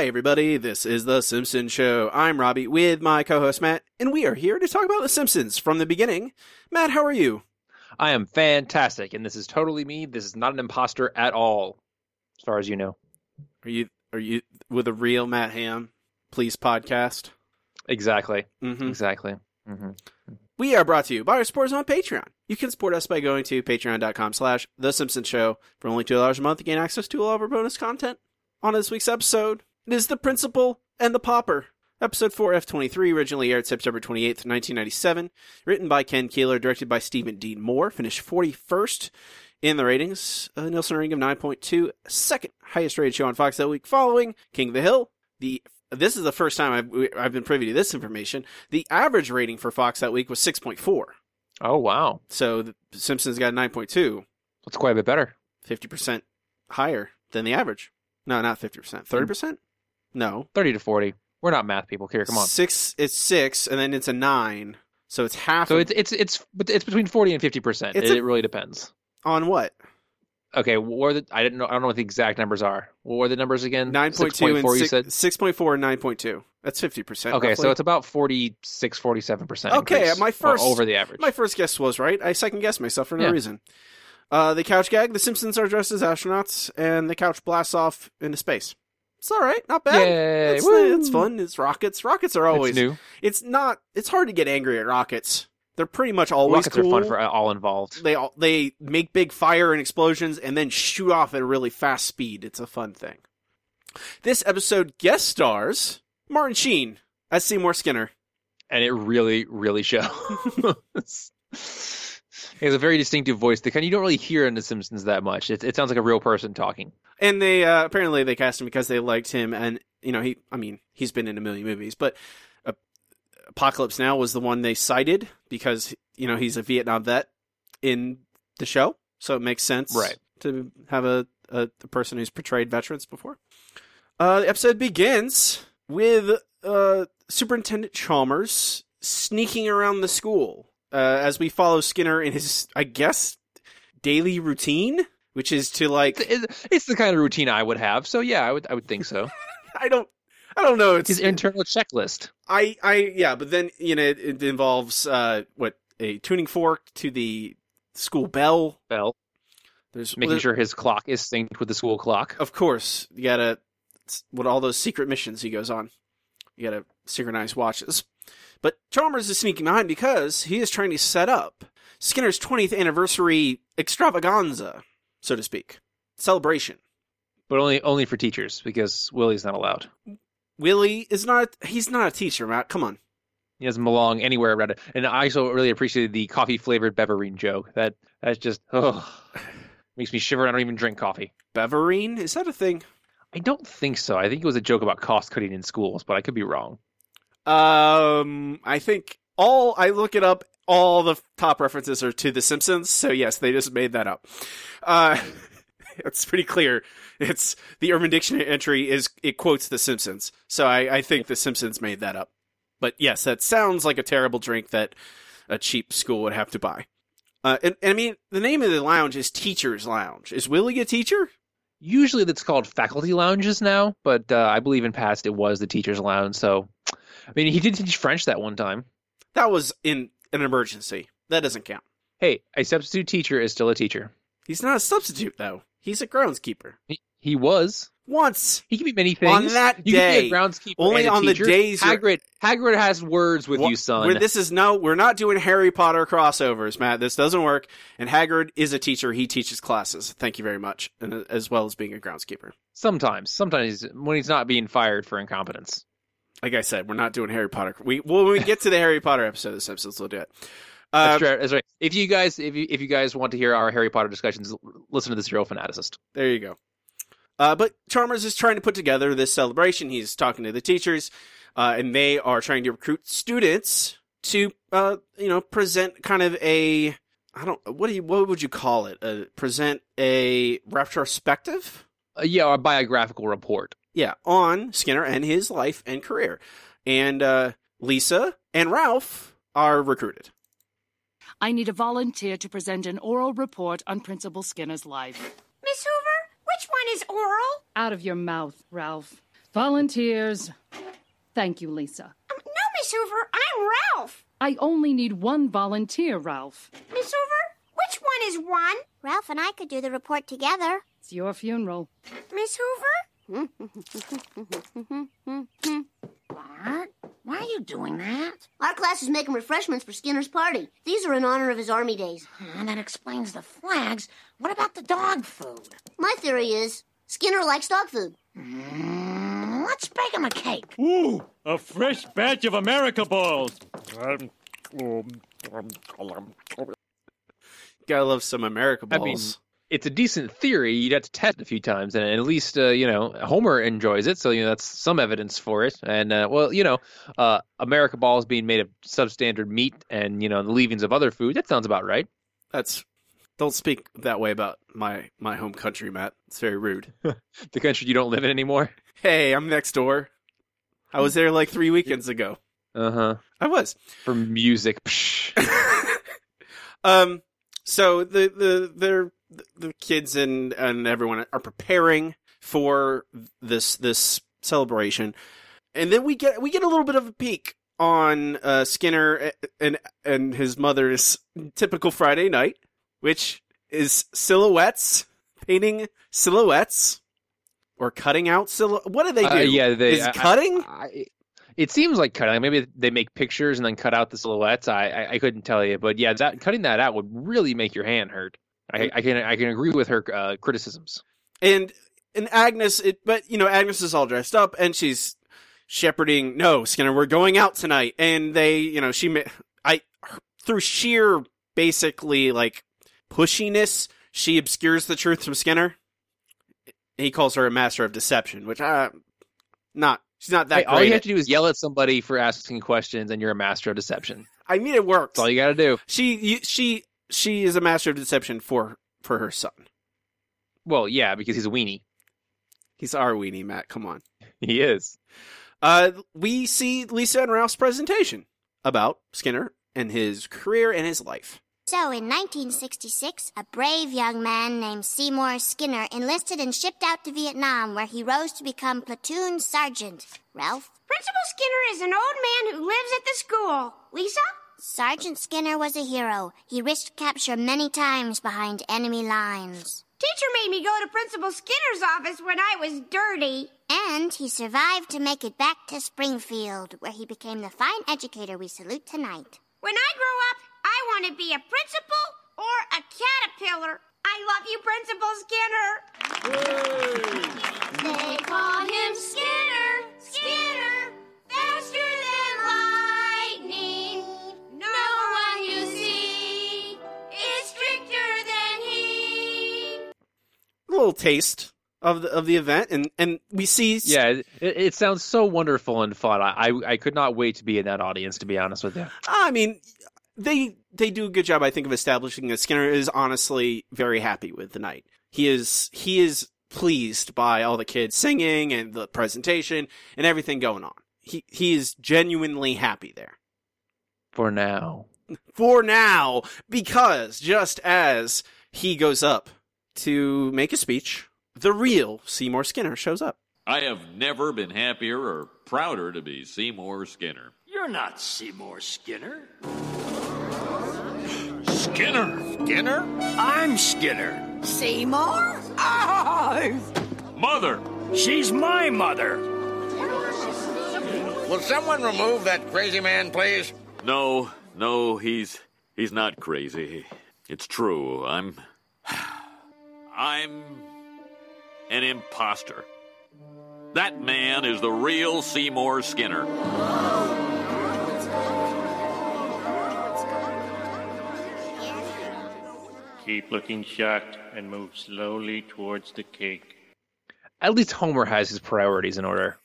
Hi, everybody. This is The Simpsons Show. I'm Robbie with my co host Matt, and we are here to talk about The Simpsons from the beginning. Matt, how are you? I am fantastic, and this is totally me. This is not an imposter at all, as far as you know. Are you are you with a real Matt Ham, please podcast? Exactly. Mm-hmm. Exactly. hmm We are brought to you by our supporters on Patreon. You can support us by going to patreon.com slash The Simpsons Show. For only $2 a month, you gain access to all of our bonus content. On this week's episode, it is The Principal and the Pauper. Episode 4F23 originally aired September 28th, 1997. Written by Ken Keeler, directed by Steven Dean Moore. Finished 41st in the ratings. A Nielsen rating of 9.2. Second highest rated show on Fox that week following King of the Hill. The this is the first time I've, I've been privy to this information. The average rating for Fox that week was 6.4. Oh wow, So the Simpsons got 9.2, that's quite a bit better. 50% higher than the average. No, not 50%. 30%? No. Thirty to forty. We're not math people here. Come on. Six, it's six, and then it's a nine. So it's half So of- it's it's it's but it's between forty and fifty percent. It, it really depends. on what? Okay, what were the I didn't know I don't know what the exact numbers are. What were the numbers again? 9.2 and 6.4 you six, said. 6.4 and 9.2. That's 50%. Okay, so it's about 46, 47 percent. Okay, my first- over the average. My first guess was right. I second guessed myself for no Yeah. reason. Uh, the couch gag. The Simpsons are dressed as astronauts, and the couch blasts off into space. It's all right, not bad. Yay! It's, it's fun. It's rockets. Rockets are always. It's new. It's not. It's hard to get angry at rockets. They're pretty much always Rockets cool. are fun for all involved. They all they make big fire and explosions and then shoot off at a really fast speed. It's a fun thing. This episode guest stars Martin Sheen as Seymour Skinner. and it really, really shows. he has a very distinctive voice. The kind you don't really hear in The Simpsons that much. It, it sounds like a real person talking. And they uh, apparently they cast him because they liked him, and you know he. I mean, he's been in a million movies, but uh, Apocalypse Now was the one they cited because you know he's a Vietnam vet in the show, so it makes sense, Right. to have a a, a person who's portrayed veterans before. Uh, the episode begins with uh, Superintendent Chalmers sneaking around the school uh, as we follow Skinner in his, I guess, daily routine, which is to like It's, it's the kind of routine I would have. So yeah, I would I would think so. I don't I don't know. It's His internal checklist. I I yeah, but then you know it, it involves uh what a tuning fork to the school bell. Bell, There's making there- sure his clock is synced with the school clock. of course you gotta what all those secret missions he goes on. You gotta synchronize watches. But Chalmers is sneaking behind because he is trying to set up Skinner's 20th anniversary extravaganza, so to speak, celebration. But only only for teachers because Willie's not allowed. Willie is not he's not a teacher, Matt. Come on. He doesn't belong anywhere around it. And I also really appreciated the coffee flavored beverine joke. That that's just oh makes me shiver. I don't even drink coffee. Beverine, is that a thing? I don't think so. I think it was a joke about cost cutting in schools, but I could be wrong. Um, I think all I look it up. All the top references are to The Simpsons, so yes, they just made that up. Uh, it's pretty clear. It's the Urban Dictionary entry is it quotes The Simpsons, so I, I think The Simpsons made that up. But yes, that sounds like a terrible drink that a cheap school would have to buy. Uh, and, and I mean, the name of the lounge is Teachers Lounge. Is Willie a teacher? Usually that's called faculty lounges now, but uh, I believe in past it was the teacher's lounge. So, I mean, he did teach French that one time. That was in an emergency. That doesn't count. Hey, a substitute teacher is still a teacher. He's not a substitute though. He's a groundskeeper. He, he was. Once He can be many things. On that you day, can be a groundskeeper only and a on the teacher. days you're- Hagrid. Hagrid has words with you, son. This is no, we're not doing Harry Potter crossovers, Matt. This doesn't work. And Hagrid is a teacher. He teaches classes. Thank you very much, and uh, as well as being a groundskeeper. Sometimes, sometimes when he's not being fired for incompetence. Like I said, we're not doing Harry Potter. We well, when we get to the Harry Potter episode of the Simpsons, we'll do it. Uh, That's right. That's right. If you guys, if you if you guys want to hear our Harry Potter discussions, listen to the Serial Fanaticist. There you go. Uh, but Chalmers is trying to put together this celebration. He's talking to the teachers, uh, and they are trying to recruit students to, uh, you know, present kind of a, I don't, what do you, what would you call it? Uh, present a retrospective? Uh, yeah, a biographical report. Yeah, on Skinner and his life and career. And, uh, Lisa and Ralph are recruited. I need a volunteer to present an oral report on Principal Skinner's life. Miss Hoover, which one is oral? Out of your mouth, Ralph. Volunteers. Thank you, Lisa. No, Miss Hoover, I'm Ralph. I only need one volunteer, Ralph. Miss Hoover, which one is one? Ralph and I could do the report together. It's your funeral. Miss Hoover? Bart, why are you doing that? Our class is making refreshments for Skinner's party. These are in honor of his army days. And that explains the flags. What about the dog food? My theory is Skinner likes dog food. Mm, let's bake him a cake. Ooh, a fresh batch of America balls. Um, um, um, Gotta love some America I balls. mean, it's a decent theory. You'd have to test it a few times, and at least uh, you know Homer enjoys it, so you know that's some evidence for it. And uh, well, you know, uh, America balls being made of substandard meat, and you know the leavings of other food. That sounds about right. That's don't speak that way about my my home country, Matt. It's very rude. The country you don't live in anymore. Hey, I'm next door. I was there like three weekends ago. Uh huh. I was. For music. Um. So the the they're the kids and and everyone are preparing for this this celebration, and then we get we get a little bit of a peek on uh, Skinner and and his mother's typical Friday night, which is silhouettes, painting silhouettes, or cutting out silhouettes. What do they do? Uh, yeah, they is I- cutting. I, it seems like cutting. Maybe they make pictures and then cut out the silhouettes. I, I, I couldn't tell you, but yeah, that cutting that out would really make your hand hurt. I, I can I can agree with her uh, criticisms. and and Agnes, it, but you know, Agnes is all dressed up and she's shepherding. No, Skinner, we're going out tonight, and they, you know, she, I, through sheer basically like pushiness, she obscures the truth from Skinner. He calls her a master of deception, which I, not she's not that Hey, all you have at- to do is yell at somebody for asking questions, and you're a master of deception. I mean, it works. That's all you got to do. She, she, she is a master of deception for for her son. Well, yeah, because he's a weenie. He's our weenie, Matt. Come on. He is. uh, we see Lisa and Ralph's presentation about Skinner and his career and his life. So, in 1966, a brave young man named Seymour Skinner enlisted and shipped out to Vietnam, where he rose to become platoon sergeant. Ralph? Principal Skinner is an old man who lives at the school. Lisa? Sergeant Skinner was a hero. He risked capture many times behind enemy lines. Teacher made me go to Principal Skinner's office when I was dirty. And he survived to make it back to Springfield, where he became the fine educator we salute tonight. When I grow up, I want to be a principal or a caterpillar. I love you, Principal Skinner. They call him Skinner, Skinner, little taste of the of the event, and and we see Yeah, it, it sounds so wonderful and fun. I, I I could not wait to be in that audience. To be honest with you. I mean, they they do a good job, I think, of establishing that Skinner is honestly very happy with the night. He is he is pleased by all the kids singing and the presentation and everything going on. He he is genuinely happy there. For now. For now, because just as he goes up to make a speech, the real Seymour Skinner shows up. I have never been happier or prouder to be Seymour Skinner. You're not Seymour Skinner. Skinner? Skinner? I'm Skinner. Seymour? Oh, Mother! She's my mother. Will someone remove that crazy man, please? No, no, he's he's not crazy. It's true. I'm I'm an imposter. That man is the real Seymour Skinner. Keep looking shocked and move slowly towards the cake. At least Homer has his priorities in order.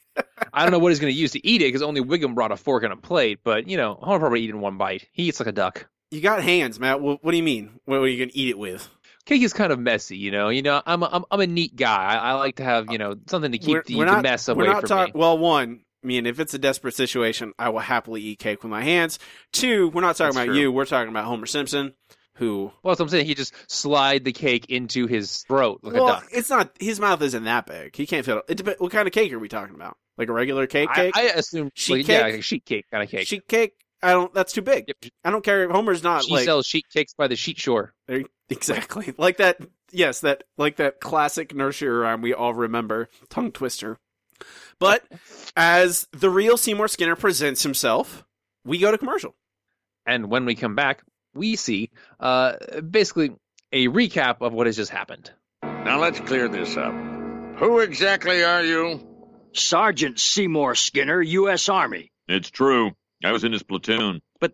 I don't know what he's going to use to eat it because only Wiggum brought a fork and a plate. But you know, Homer probably eat in one bite. He eats like a duck. You got hands, Matt. What, what do you mean? What are you gonna eat it with? Cake is kind of messy, you know. You know, I'm a, I'm, I'm a neat guy. I, I like to have you know something to keep the, the mess away we're not from talk- me. Well, one, I mean, if it's a desperate situation, I will happily eat cake with my hands. Two, we're not talking That's about true. you. We're talking about Homer Simpson. who Well, that's what I'm saying. He just slide the cake into his throat like well, a duck. it's not his mouth isn't that big. He can't fit. It depends. What kind of cake are we talking about? Like a regular cake? I, Cake? I assume Sheet like, yeah, cake? like a sheet cake kind of cake. Sheet cake? I don't. That's too big. Yep. I don't care. Homer's not she like sells sheet cakes by the sheet shore. There- Exactly. Like that yes, that like that classic nursery rhyme we all remember, tongue twister. But as the real Seymour Skinner presents himself, we go to commercial. And when we come back, we see uh, basically a recap of what has just happened. Now let's clear this up. Who exactly are you? Sergeant Seymour Skinner, U.S. Army. It's true. I was in his platoon. But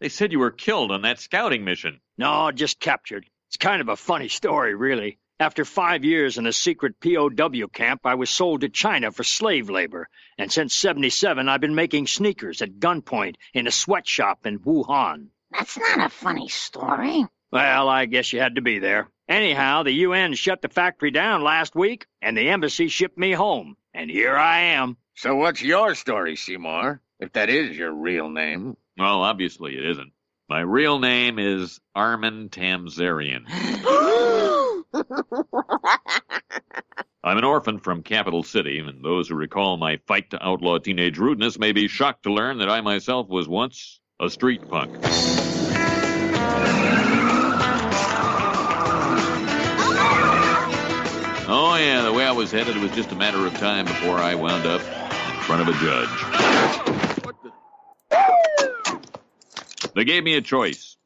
they said you were killed on that scouting mission. No, just captured. It's kind of a funny story, really. After five years in a secret POW camp, I was sold to China for slave labor. And since 77, I've been making sneakers at gunpoint in a sweatshop in Wuhan. That's not a funny story. Well, I guess you had to be there. Anyhow, the UN shut the factory down last week, and the embassy shipped me home. And here I am. So what's your story, Seymour? If that is your real name. Well, obviously it isn't. My real name is Armin Tamzarian. I'm an orphan from Capital City, and those who recall my fight to outlaw teenage rudeness may be shocked to learn that I myself was once a street punk. Oh, yeah, the way I was headed, it was just a matter of time before I wound up in front of a judge. They gave me a choice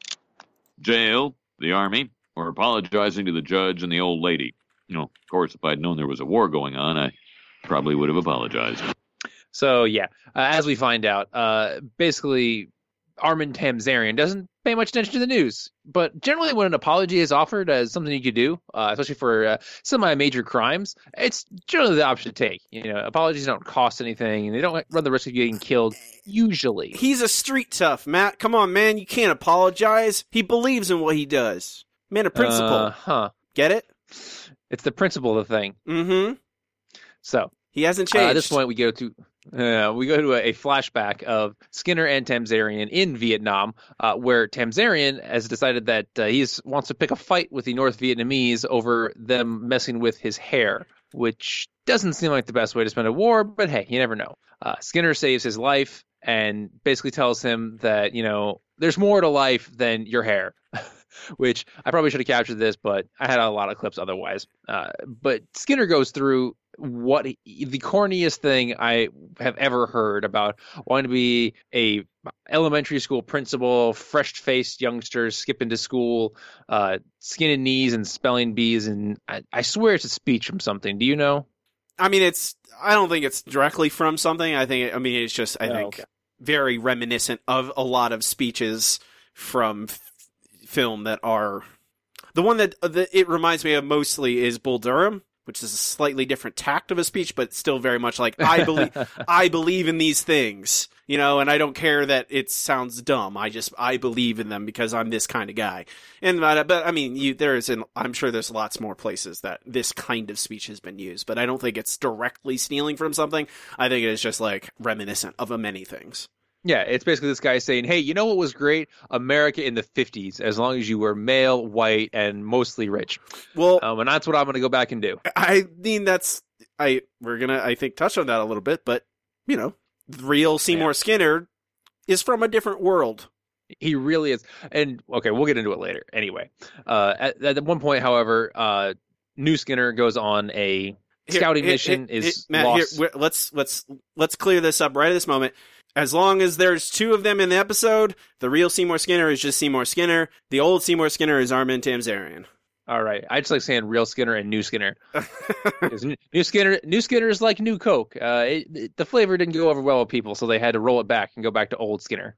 jail, the army, or apologizing to the judge and the old lady. You know, of course, if I'd known there was a war going on, I probably would have apologized. So yeah, uh, as we find out, uh, basically Armin Tamzarian doesn't pay much attention to the news, but generally when an apology is offered as something you could do, uh, especially for uh, semi-major crimes, it's generally the option to take. You know, apologies don't cost anything, and they don't run the risk of getting killed. Usually, He's a street tough, Matt. Come on, man. You can't apologize. He believes in what he does. Man, a principle. Uh, huh? Get it? It's the principle of the thing. Mm-hmm. So He hasn't Uh, changed. at this point, we go to uh, we go to a, a flashback of Skinner and Tamzarian in Vietnam, uh, where Tamzarian has decided that uh, he wants to pick a fight with the North Vietnamese over them messing with his hair, which doesn't seem like the best way to spend a war. But hey, you never know. Uh, Skinner saves his life and basically tells him that you know there's more to life than your hair. Which I probably should have captured this, but I had a lot of clips otherwise. Uh, but Skinner goes through what he- the corniest thing I have ever heard about wanting to be a elementary school principal, fresh faced youngsters skipping to school, uh, skin and knees and spelling bees, and I, I swear it's a speech from something. Do you know? I mean, it's. I don't think it's directly from something. I think. I mean, it's just. I Oh, think okay. very reminiscent of a lot of speeches from f- film that are. The one that, uh, that it reminds me of mostly is Bull Durham, which is a slightly different tact of a speech, but still very much like I believe. I believe in these things, you know, and I don't care that it sounds dumb. I just I believe in them because I'm this kind of guy. And but, but I mean, you there is an I'm sure there's lots more places that this kind of speech has been used, but I don't think it's directly stealing from something. I think it is just like reminiscent of a many things. Yeah, it's basically this guy saying, "Hey, you know what was great? America in the '50s, as long as you were male, white, and mostly rich." Well, Um, and that's what I'm going to go back and do. I mean that's I we're gonna I think touch on that a little bit, but you know, real Seymour Skinner is from a different world. He really is. And okay, we'll get into it later. Anyway, uh, at, at one point, however, uh, New Skinner goes on a scouting here- mission. is Matt, lost. here, let's let's let's clear this up right at this moment. As long as there's two of them in the episode, the real Seymour Skinner is just Seymour Skinner. The old Seymour Skinner is Armin Tamzarian. All right, I just like saying real Skinner and New Skinner. new, Skinner, New Skinner is like new Coke. Uh, it, it- the flavor didn't go over well with people, so they had to roll it back and go back to old Skinner.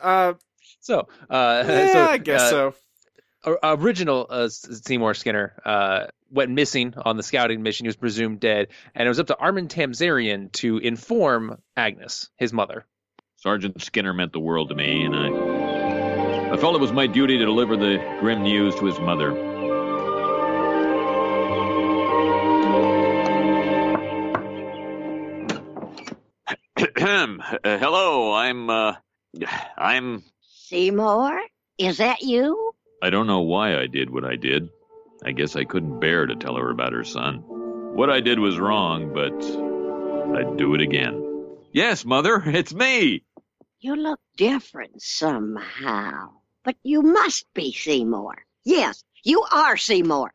Uh, So, uh, yeah, so, I guess uh, so. original uh, Seymour Skinner uh, went missing on the scouting mission. He was presumed dead, and it was up to Armin Tamzarian to inform Agnes, his mother. Sergeant Skinner meant the world to me, and I, I felt it was my duty to deliver the grim news to his mother. Uh, hello, I'm, uh, I'm, Seymour? Is that you? I don't know why I did what I did. I guess I couldn't bear to tell her about her son. What I did was wrong, but I'd do it again. Yes, Mother, it's me. You look different somehow. But you must be Seymour. Yes, you are Seymour.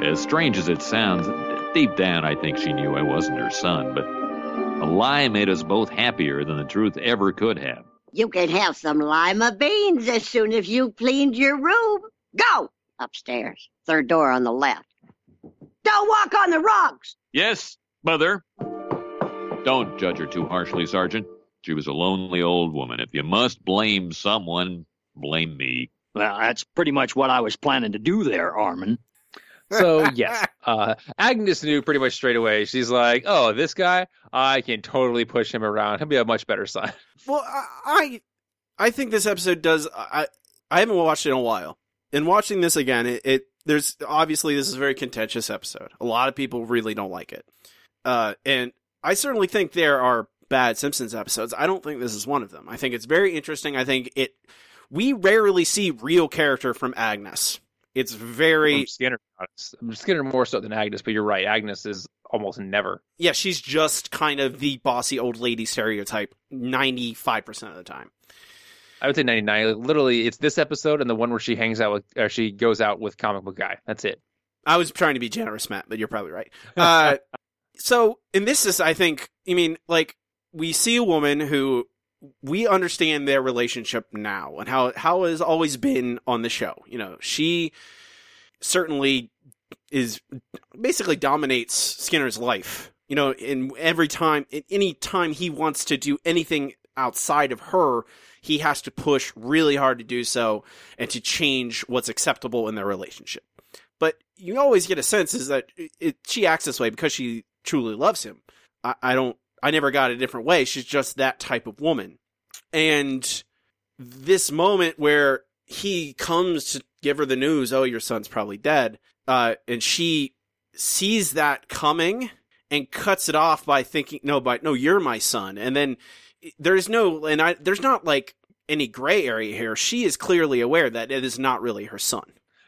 As strange as it sounds, deep down I think she knew I wasn't her son, but a lie made us both happier than the truth ever could have. You can have some lima beans as soon as you've cleaned your room. Go upstairs, third door on the left. Don't walk on the rugs. Yes, Mother. Don't judge her too harshly, Sergeant. She was a lonely old woman. If you must blame someone, blame me. Well, that's pretty much what I was planning to do there, Armin. So yes, uh, Agnes knew pretty much straight away. She's like, "Oh, this guy, I can totally push him around. He'll be a much better son." Well, I, I, I think this episode does. I, I haven't watched it in a while. In watching this again, it, it there's obviously this is a very contentious episode. A lot of people really don't like it, uh, and I certainly think there are bad Simpsons episodes. I don't think this is one of them. I think it's very interesting. I think it. We rarely see real character from Agnes. It's very Skinner. Skinner more so than Agnes, but you're right. Agnes is almost never. yeah. She's just kind of the bossy old lady stereotype ninety five percent of the time. I would say 99. Literally, it's this episode and the one where she hangs out with, or she goes out with comic book guy. That's it. I was trying to be generous, Matt, but you're probably right. Uh, so, in this is, I think, I mean, like, we see a woman who we understand their relationship now and how how it has always been on the show. You know, she certainly is basically dominates Skinner's life. You know, in every time, in any time he wants to do anything outside of her, he has to push really hard to do so and to change what's acceptable in their relationship. But you always get a sense is that it, it, she acts this way because she truly loves him. I, I don't. I never got a different way. She's just that type of woman. And this moment where he comes to give her the news, oh, your son's probably dead, uh, and she sees that coming and cuts it off by thinking, no, but no, you're my son. And then there's no, and I, there's not like any gray area here. She is clearly aware that it is not really her son.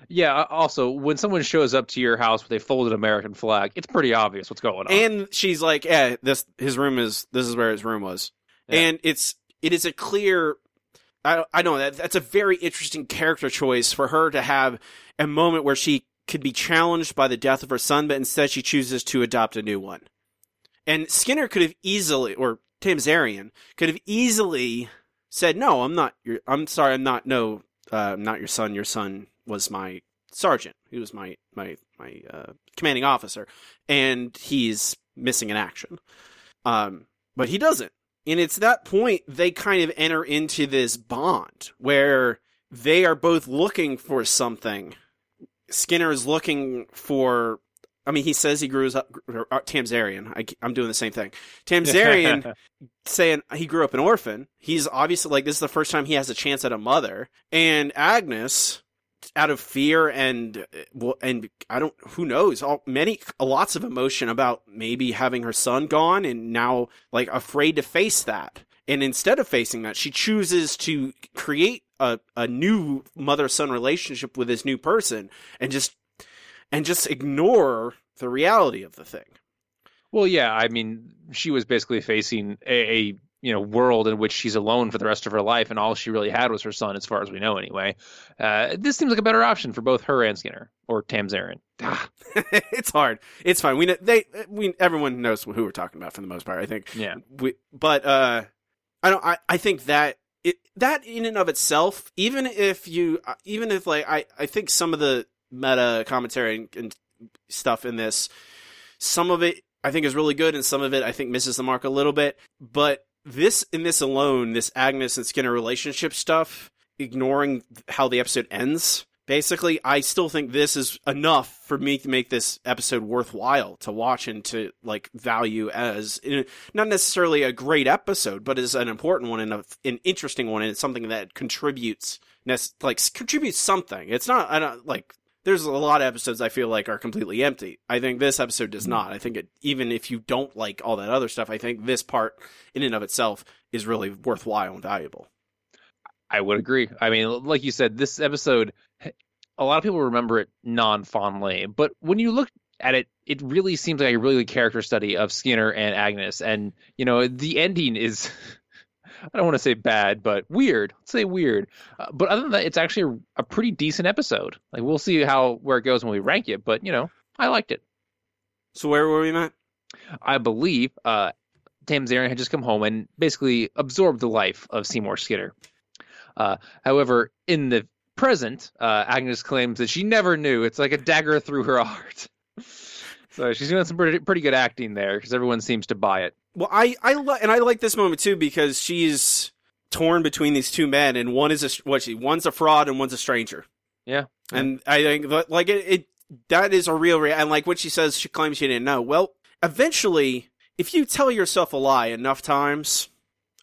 Yeah. Also, when someone shows up to your house with a folded American flag, it's pretty obvious what's going on. And she's like, "Yeah, this his room is this is where his room was," Yeah. and it's it is a clear. I I know that that's a very interesting character choice for her to have a moment where she could be challenged by the death of her son, but instead she chooses to adopt a new one. And Skinner could have easily, or Tamzarian could have easily said, "No, I'm not your. I'm sorry, I'm not. No, uh, I'm not your son. Your son was my sergeant. He was my my my uh, commanding officer, and he's missing in action. Um, but he doesn't. And it's that point they kind of enter into this bond where they are both looking for something. Skinner is looking for. I mean, he says he grew up. Uh, Tamzarian. I, I'm doing the same thing. Tamzarian saying he grew up an orphan. He's obviously like this is the first time he has a chance at a mother. And Agnes, out of fear and uh, and I don't who knows all many lots of emotion about maybe having her son gone and now like afraid to face that. And instead of facing that, she chooses to create a, a new mother son relationship with this new person and just and just ignore the reality of the thing. Well, yeah, I mean, she was basically facing a, a you know world in which she's alone for the rest of her life, and all she really had was her son, as far as we know, anyway. Uh, this seems like a better option for both her and Skinner or Tamzarian. it's hard. It's fine. We know they we everyone knows who we're talking about for the most part. I think. Yeah. We, but uh, I don't. I, I think that it that in and of itself, even if you, uh, even if like I I think some of the meta commentary and, and stuff in this, some of it I think is really good, and some of it I think misses the mark a little bit. But this in this alone, this Agnes and Skinner relationship stuff, ignoring how the episode ends. Basically, I still think this is enough for me to make this episode worthwhile to watch and to like value as not necessarily a great episode, but as an important one and a, an interesting one, and it's something that contributes like contributes something. It's not I don't like there's a lot of episodes I feel like are completely empty. I think this episode does hmm. not. I think it, even if you don't like all that other stuff, I think this part in and of itself is really worthwhile and valuable. I would agree. I mean, like you said, this episode, a lot of people remember it non fondly, but when you look at it, it really seems like a really good character study of Skinner and Agnes. And, you know, the ending is, I don't want to say bad, but weird. Let's say weird. Uh, but other than that, it's actually a, a pretty decent episode. Like, we'll see how where it goes when we rank it, but, you know, I liked it. So where were we, Matt? I believe uh, Tamzarian had just come home and basically absorbed the life of Seymour Skinner. Uh, however, in the present, uh, Agnes claims that she never knew. It's like a dagger through her heart. So she's doing some pretty, pretty good acting there because everyone seems to buy it. Well, I I and I like this moment too because she's torn between these two men, and one is a what she one's a fraud and one's a stranger. Yeah, and I think like it, it that is a real rea- and like what she says, she claims she didn't know. Well, eventually, if you tell yourself a lie enough times,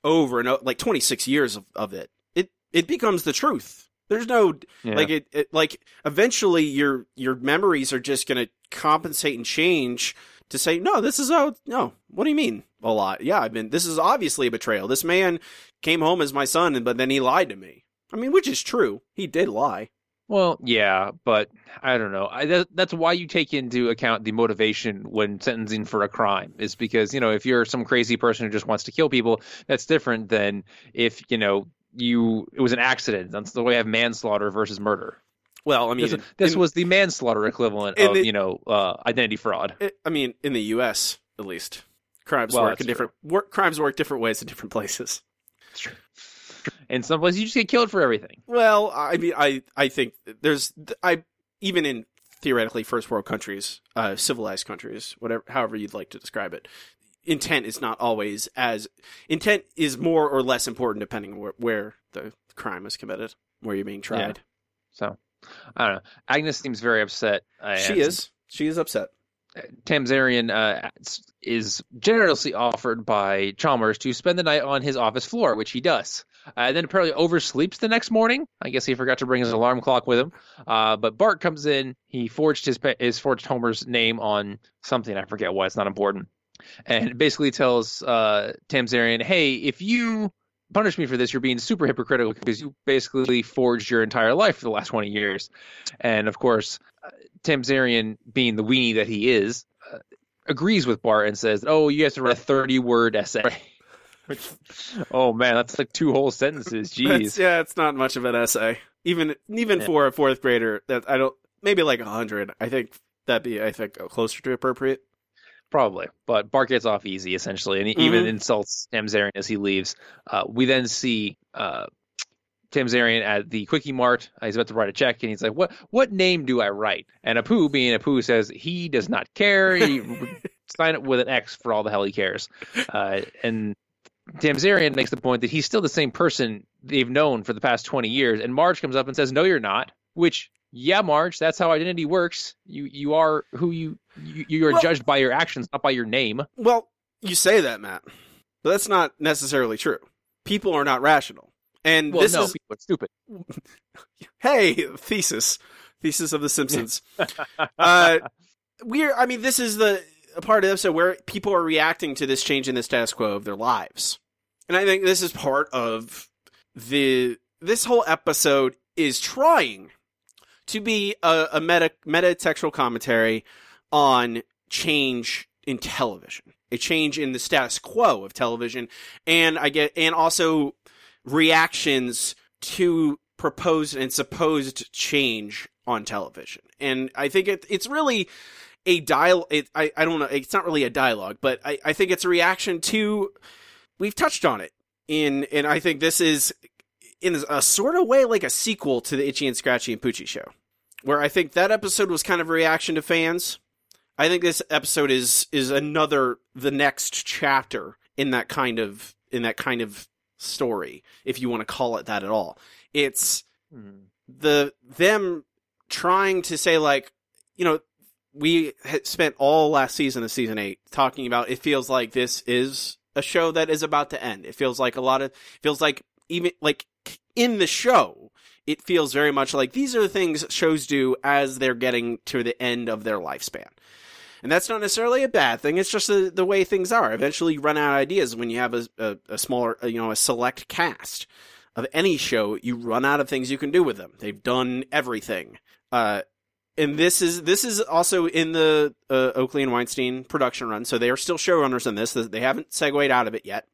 over and o- like twenty six years of, of it, it it becomes the truth. There's no Yeah. like it, it like eventually your your memories are just gonna compensate and change to say no this is a no what do you mean a lot? Yeah I've been this is obviously a betrayal. This man came home as my son but then he lied to me. I mean which is true. He did lie. Well, yeah, but I don't know. I, that, that's why you take into account the motivation when sentencing for a crime, is because you know if you're some crazy person who just wants to kill people, that's different than if you know you it was an accident. That's the way I have manslaughter versus murder. well I mean This, this in- was the manslaughter equivalent of the- you know uh, identity fraud. I- I mean in the U.S. at least crimes Well, work in different work crimes work different ways in different places In some places, you just get killed for everything. Well, I mean, I I think there's I even in theoretically first world countries, uh, civilized countries, whatever, however you'd like to describe it, intent is not always as intent is more or less important depending on where, where the crime is committed, where you're being tried. So I don't know. Agnes seems very upset. uh, She is. She is upset. Tamzarian uh, is generously offered by Chalmers to spend the night on his office floor, which he does. Uh, and then apparently oversleeps the next morning. I guess he forgot to bring his alarm clock with him. Uh, but Bart comes in. He forged his his forged Homer's name on something. I forget what. It's not important. And basically tells uh, Tamzarian, "Hey, if you punish me for this, you're being super hypocritical because you basically forged your entire life for the last 20 years." And of course, uh, Tamzarian, being the weenie that he is, uh, agrees with Bart and says, "Oh, you have to write a 30 word essay." Which, oh man, that's like two whole sentences. Jeez. yeah, it's not much of an essay. Even even Yeah. for a fourth grader, that I don't maybe like a hundred. I think that'd be I think closer to appropriate. Probably, but Bart gets off easy essentially, and he even Mhm. insults Tamzarian as he leaves. Uh, we then see uh, Tamzarian at the Quickie Mart. Uh, he's about to write a check, and he's like, "What? What name do I write?" And Apu, being Apu, says he does not care. He sign it with an X for all the hell he cares. Uh, and Tamzarian makes the point that he's still the same person they've known for the past twenty years. And Marge comes up and says, "No, you're not." Which, yeah, Marge, that's how identity works. You you are who you you, you are Well- judged by your actions, not by your name. Well, you say that, Matt, but that's not necessarily true. People are not rational, and Well, this no, is people are stupid. hey thesis thesis of the Simpsons. uh, we're I mean, this is the a part of the episode where people are reacting to this change in the status quo of their lives, and I think this is part of the this whole episode is trying to be a, a meta meta textual commentary on change in television, a change in the status quo of television, and I get and also reactions to proposed and supposed change on television. And I think it, it's really a dial. It, I I don't know. It's not really a dialogue, but I, I think it's a reaction to. We've touched on it in, and I think this is in a sort of way like a sequel to the Itchy and Scratchy and Poochie show, where I think that episode was kind of a reaction to fans. I think this episode is is another the next chapter in that kind of in that kind of story, if you want to call it that at all. It's hmm. the them trying to say like, you know, we spent all last season of season eight talking about. It feels like this is a show that is about to end. It feels like a lot of feels like even like in the show. It feels very much like these are the things shows do as they're getting to the end of their lifespan. And that's not necessarily a bad thing. It's just the, the way things are. Eventually, you run out of ideas when you have a, a, a smaller, uh, you know, a select cast. of any show, you run out of things you can do with them. They've done everything. Uh, and this is this is also in the uh, Oakley and Weinstein production run, so they are still showrunners in this. They haven't segued out of it yet.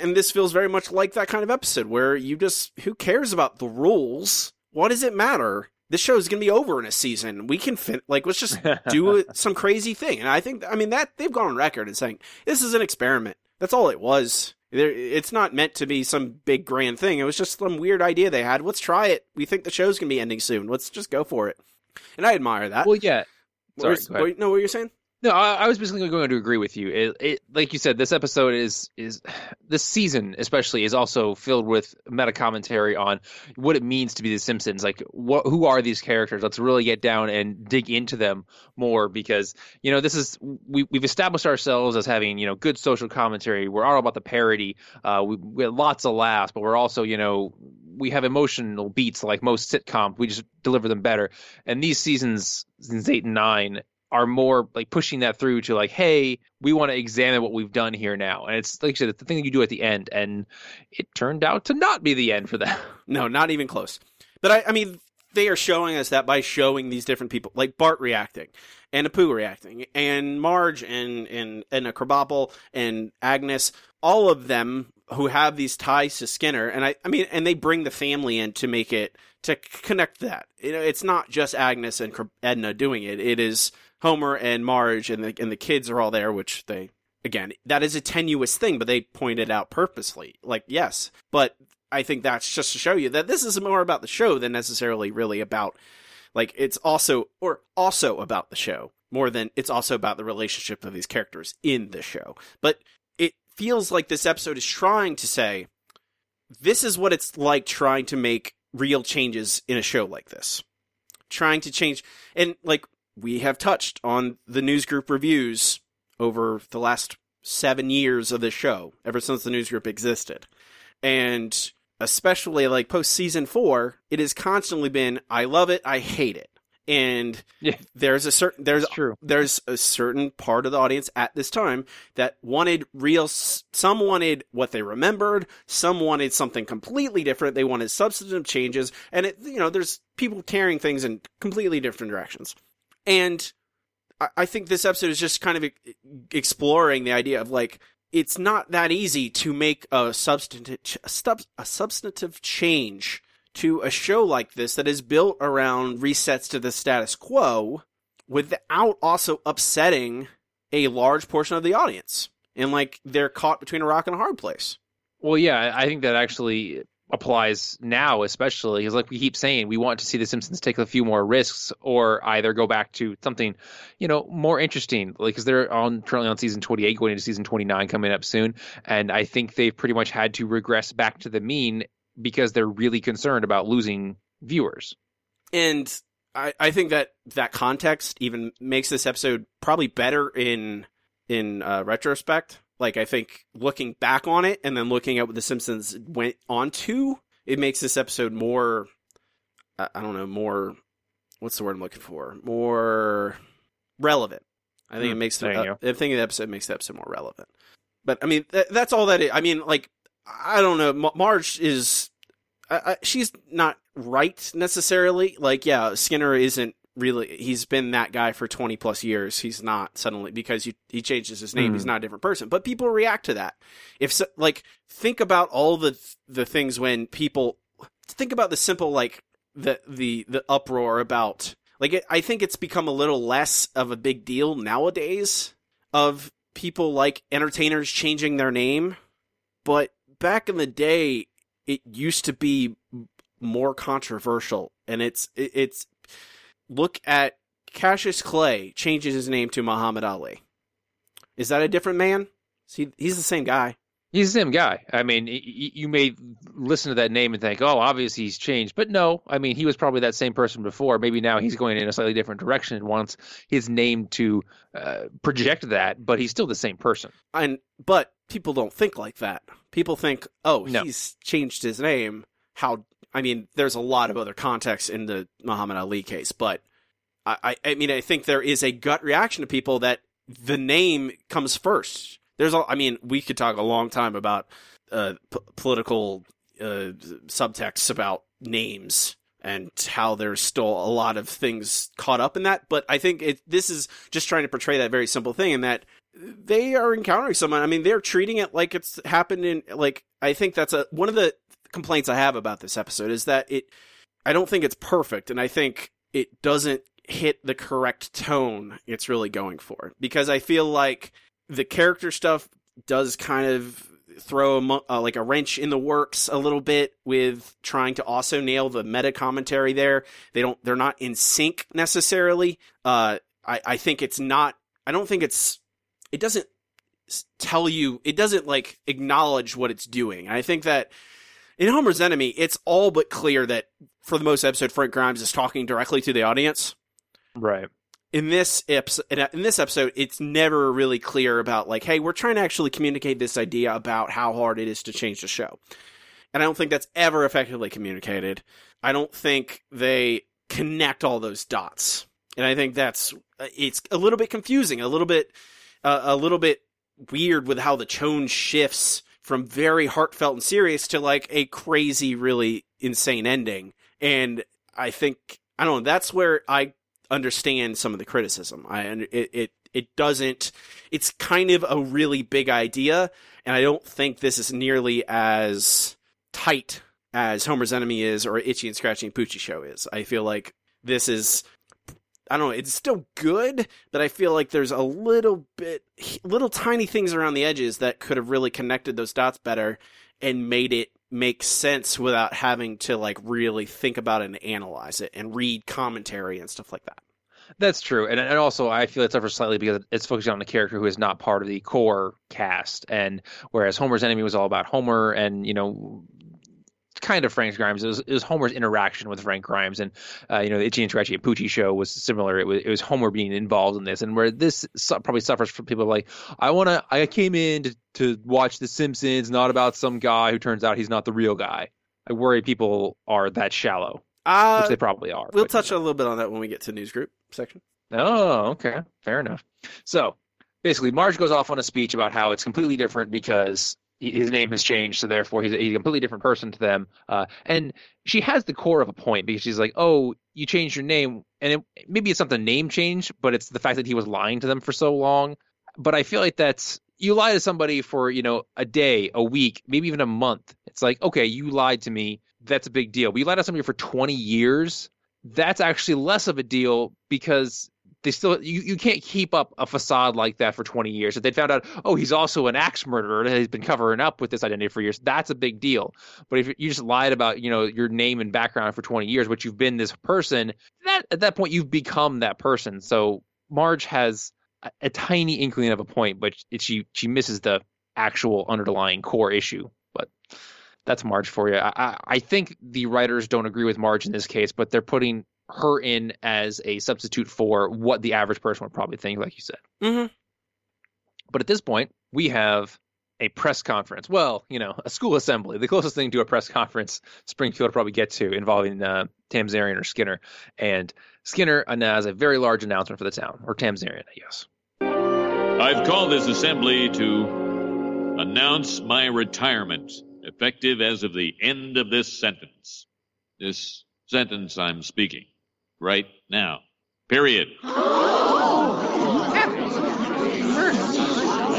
And this feels very much like that kind of episode where you just who cares about the rules? What does it matter? This show is going to be over in a season. We can fin- like let's just do some crazy thing. And I think I mean that they've gone on record and saying this is an experiment. That's all it was. It's not meant to be some big grand thing. It was just some weird idea they had. Let's try it. We think the show's gonna be ending soon. Let's just go for it. And I admire that. Well, yeah. Sorry, go ahead. no, what you're saying? No, I, I was basically going to agree with you. It, it, like you said, this episode is is this season especially is also filled with meta commentary on what it means to be the Simpsons. Like, what who are these characters? Let's really get down and dig into them more because you know this is we we've established ourselves as having you know good social commentary. We're all about the parody. Uh, we, we have lots of laughs, but we're also you know we have emotional beats like most sitcoms. We just deliver them better. And these seasons, seasons eight and nine, are more like pushing that through to like, hey, we want to examine what we've done here now. And it's like you said, it's the thing that you do at the end, and it turned out to not be the end for them. No, not even close. But I, I mean, they are showing us that by showing these different people, like Bart reacting, and Apu reacting, and Marge, and and and Krabappel, and Agnes, all of them who have these ties to Skinner, and I, I mean, and they bring the family in to make it to connect that. You know, it's not just Agnes and Edna doing it; it is Homer and Marge, and the and the kids are all there, which they again that is a tenuous thing, but they point it out purposely. Like yes, but I think that's just to show you that this is more about the show than necessarily really about like it's also or also about the show more than it's also about the relationship of these characters in the show. But it feels like this episode is trying to say this is what it's like trying to make real changes in a show like this. Trying to change and like we have touched on the news group reviews over the last 7 years of this show ever since the news group existed. And especially like post season 4, it has constantly been I love it, I hate it and yeah. there's a certain there's true. there's a certain part of the audience at this time that wanted real some wanted what they remembered some wanted something completely different they wanted substantive changes and it you know there's people carrying things in completely different directions and I, think this episode is just kind of exploring the idea of like it's not that easy to make a substantive a substantive change to a show like this that is built around resets to the status quo without also upsetting a large portion of the audience. And like they're caught between a rock and a hard place. Well, yeah, I think that actually applies now, especially because, like we keep saying, we want to see the Simpsons take a few more risks, or either go back to something, you know, more interesting. Like, because they're on currently on season twenty eight, going into season twenty nine coming up soon, and I think they've pretty much had to regress back to the mean because they're really concerned about losing viewers. And I, I think that that context even makes this episode probably better in in uh, retrospect. Like I think looking back on it and then looking at what The Simpsons went on to, it makes this episode more. I, I don't know, more. What's the word I'm looking for? More relevant. I think Hmm, it makes the. Uh, I think the episode makes the episode more relevant. But I mean, th- that's all that. It, I mean, like I don't know. Ma- Marge is, I, I, she's not right necessarily. Like, yeah, Skinner isn't really. He's been that guy for twenty plus years. He's not suddenly because you, he changes his name. Hmm. He's not a different person. But people react to that. If so, like, think about all the the things when people think about the simple like the the the uproar about like it, I think it's become a little less of a big deal nowadays of people like entertainers changing their name, but back in the day, it used to be more controversial, and it's it's look at Cassius Clay changes his name to Muhammad Ali. Is that a different man? See, he's the same guy. He's the same guy. I mean, you may listen to that name and think, "Oh, obviously he's changed," but no. I mean, he was probably that same person before. Maybe now he's going in a slightly different direction and wants his name to uh, project that, but he's still the same person. And but people don't think like that. People think, oh, No. he's changed his name. How? I mean, there's a lot of other context in the Muhammad Ali case, but I, I, I mean, I think there is a gut reaction to people that the name comes first. There's, a, I mean, we could talk a long time about uh, p- political uh, subtexts about names and how there's still a lot of things caught up in that. But I think it, this is just trying to portray that very simple thing in that they are encountering someone. I mean, they're treating it like it's happened in like I think that's a one of the complaints I have about this episode is that it I don't think it's perfect, and I think it doesn't hit the correct tone it's really going for because I feel like the character stuff does kind of throw a, uh, like a wrench in the works a little bit with trying to also nail the meta commentary there. They don't they're not in sync necessarily. Uh I I think it's not I don't think it's it doesn't tell you it doesn't like acknowledge what it's doing. I think that in Homer's Enemy, it's all but clear that for the most episode, Frank Grimes is talking directly to the audience. Right. In this episode, in this episode, it's never really clear about like, hey, we're trying to actually communicate this idea about how hard it is to change the show, and I don't think that's ever effectively communicated. I don't think they connect all those dots, and I think that's it's a little bit confusing, a little bit, uh, a little bit weird with how the tone shifts from very heartfelt and serious to like a crazy, really insane ending. And I think I don't know. That's where I understand some of the criticism. I it it it doesn't. It's kind of a really big idea, and I don't think this is nearly as tight as Homer's Enemy is or Itchy and Scratchy and Poochie Show is. I feel like this is I don't know, it's still good, but I feel like there's a little bit, little tiny things around the edges that could have really connected those dots better and made it make sense without having to like really think about it and analyze it and read commentary and stuff like that. That's true, and and also I feel it suffers slightly because it's focusing on a character who is not part of the core cast, and whereas Homer's Enemy was all about Homer and you know kind of Frank Grimes. It was, it was Homer's interaction with Frank Grimes, and uh, you know the Itchy and Scratchy and Poochie show was similar. It was it was Homer being involved in this, and where this su- probably suffers from people like I want to. I came in to, to watch The Simpsons, not about some guy who turns out he's not the real guy. I worry people are that shallow, Uh, which they probably are. we'll but- touch a little bit on that when we get to news group section. Oh, okay. Fair enough. So basically, Marge goes off on a speech about how it's completely different because his name has changed, so therefore he's a, he's a completely different person to them. Uh, and she has the core of a point because she's like, "Oh, you changed your name, and it, maybe it's not the name change, but it's the fact that he was lying to them for so long." But I feel like that's you lie to somebody for you know a day, a week, maybe even a month. It's like, okay, you lied to me. That's a big deal. But you lied to somebody for 20 years. That's actually less of a deal because they still you, you can't keep up a facade like that for 20 years. If they found out oh he's also an axe murderer that he's been covering up with this identity for years that's a big deal. But if you just lied about you know your name and background for 20 years but you've been this person that at that point you've become that person. So marge has a, a tiny inkling of a point but she she misses the actual underlying core issue. But that's Marge for you. I, I think the writers don't agree with Marge in this case, but they're putting her in as a substitute for what the average person would probably think, like you said. Mm-hmm. But at this point, we have a press conference. Well, you know, a school assembly, the closest thing to a press conference Springfield would probably get to involving uh, Tamzarian or Skinner. And Skinner has a very large announcement for the town, or Tamzarian, I guess. I've called this assembly to announce my retirement, effective as of the end of this sentence. This sentence I'm speaking right now. Period.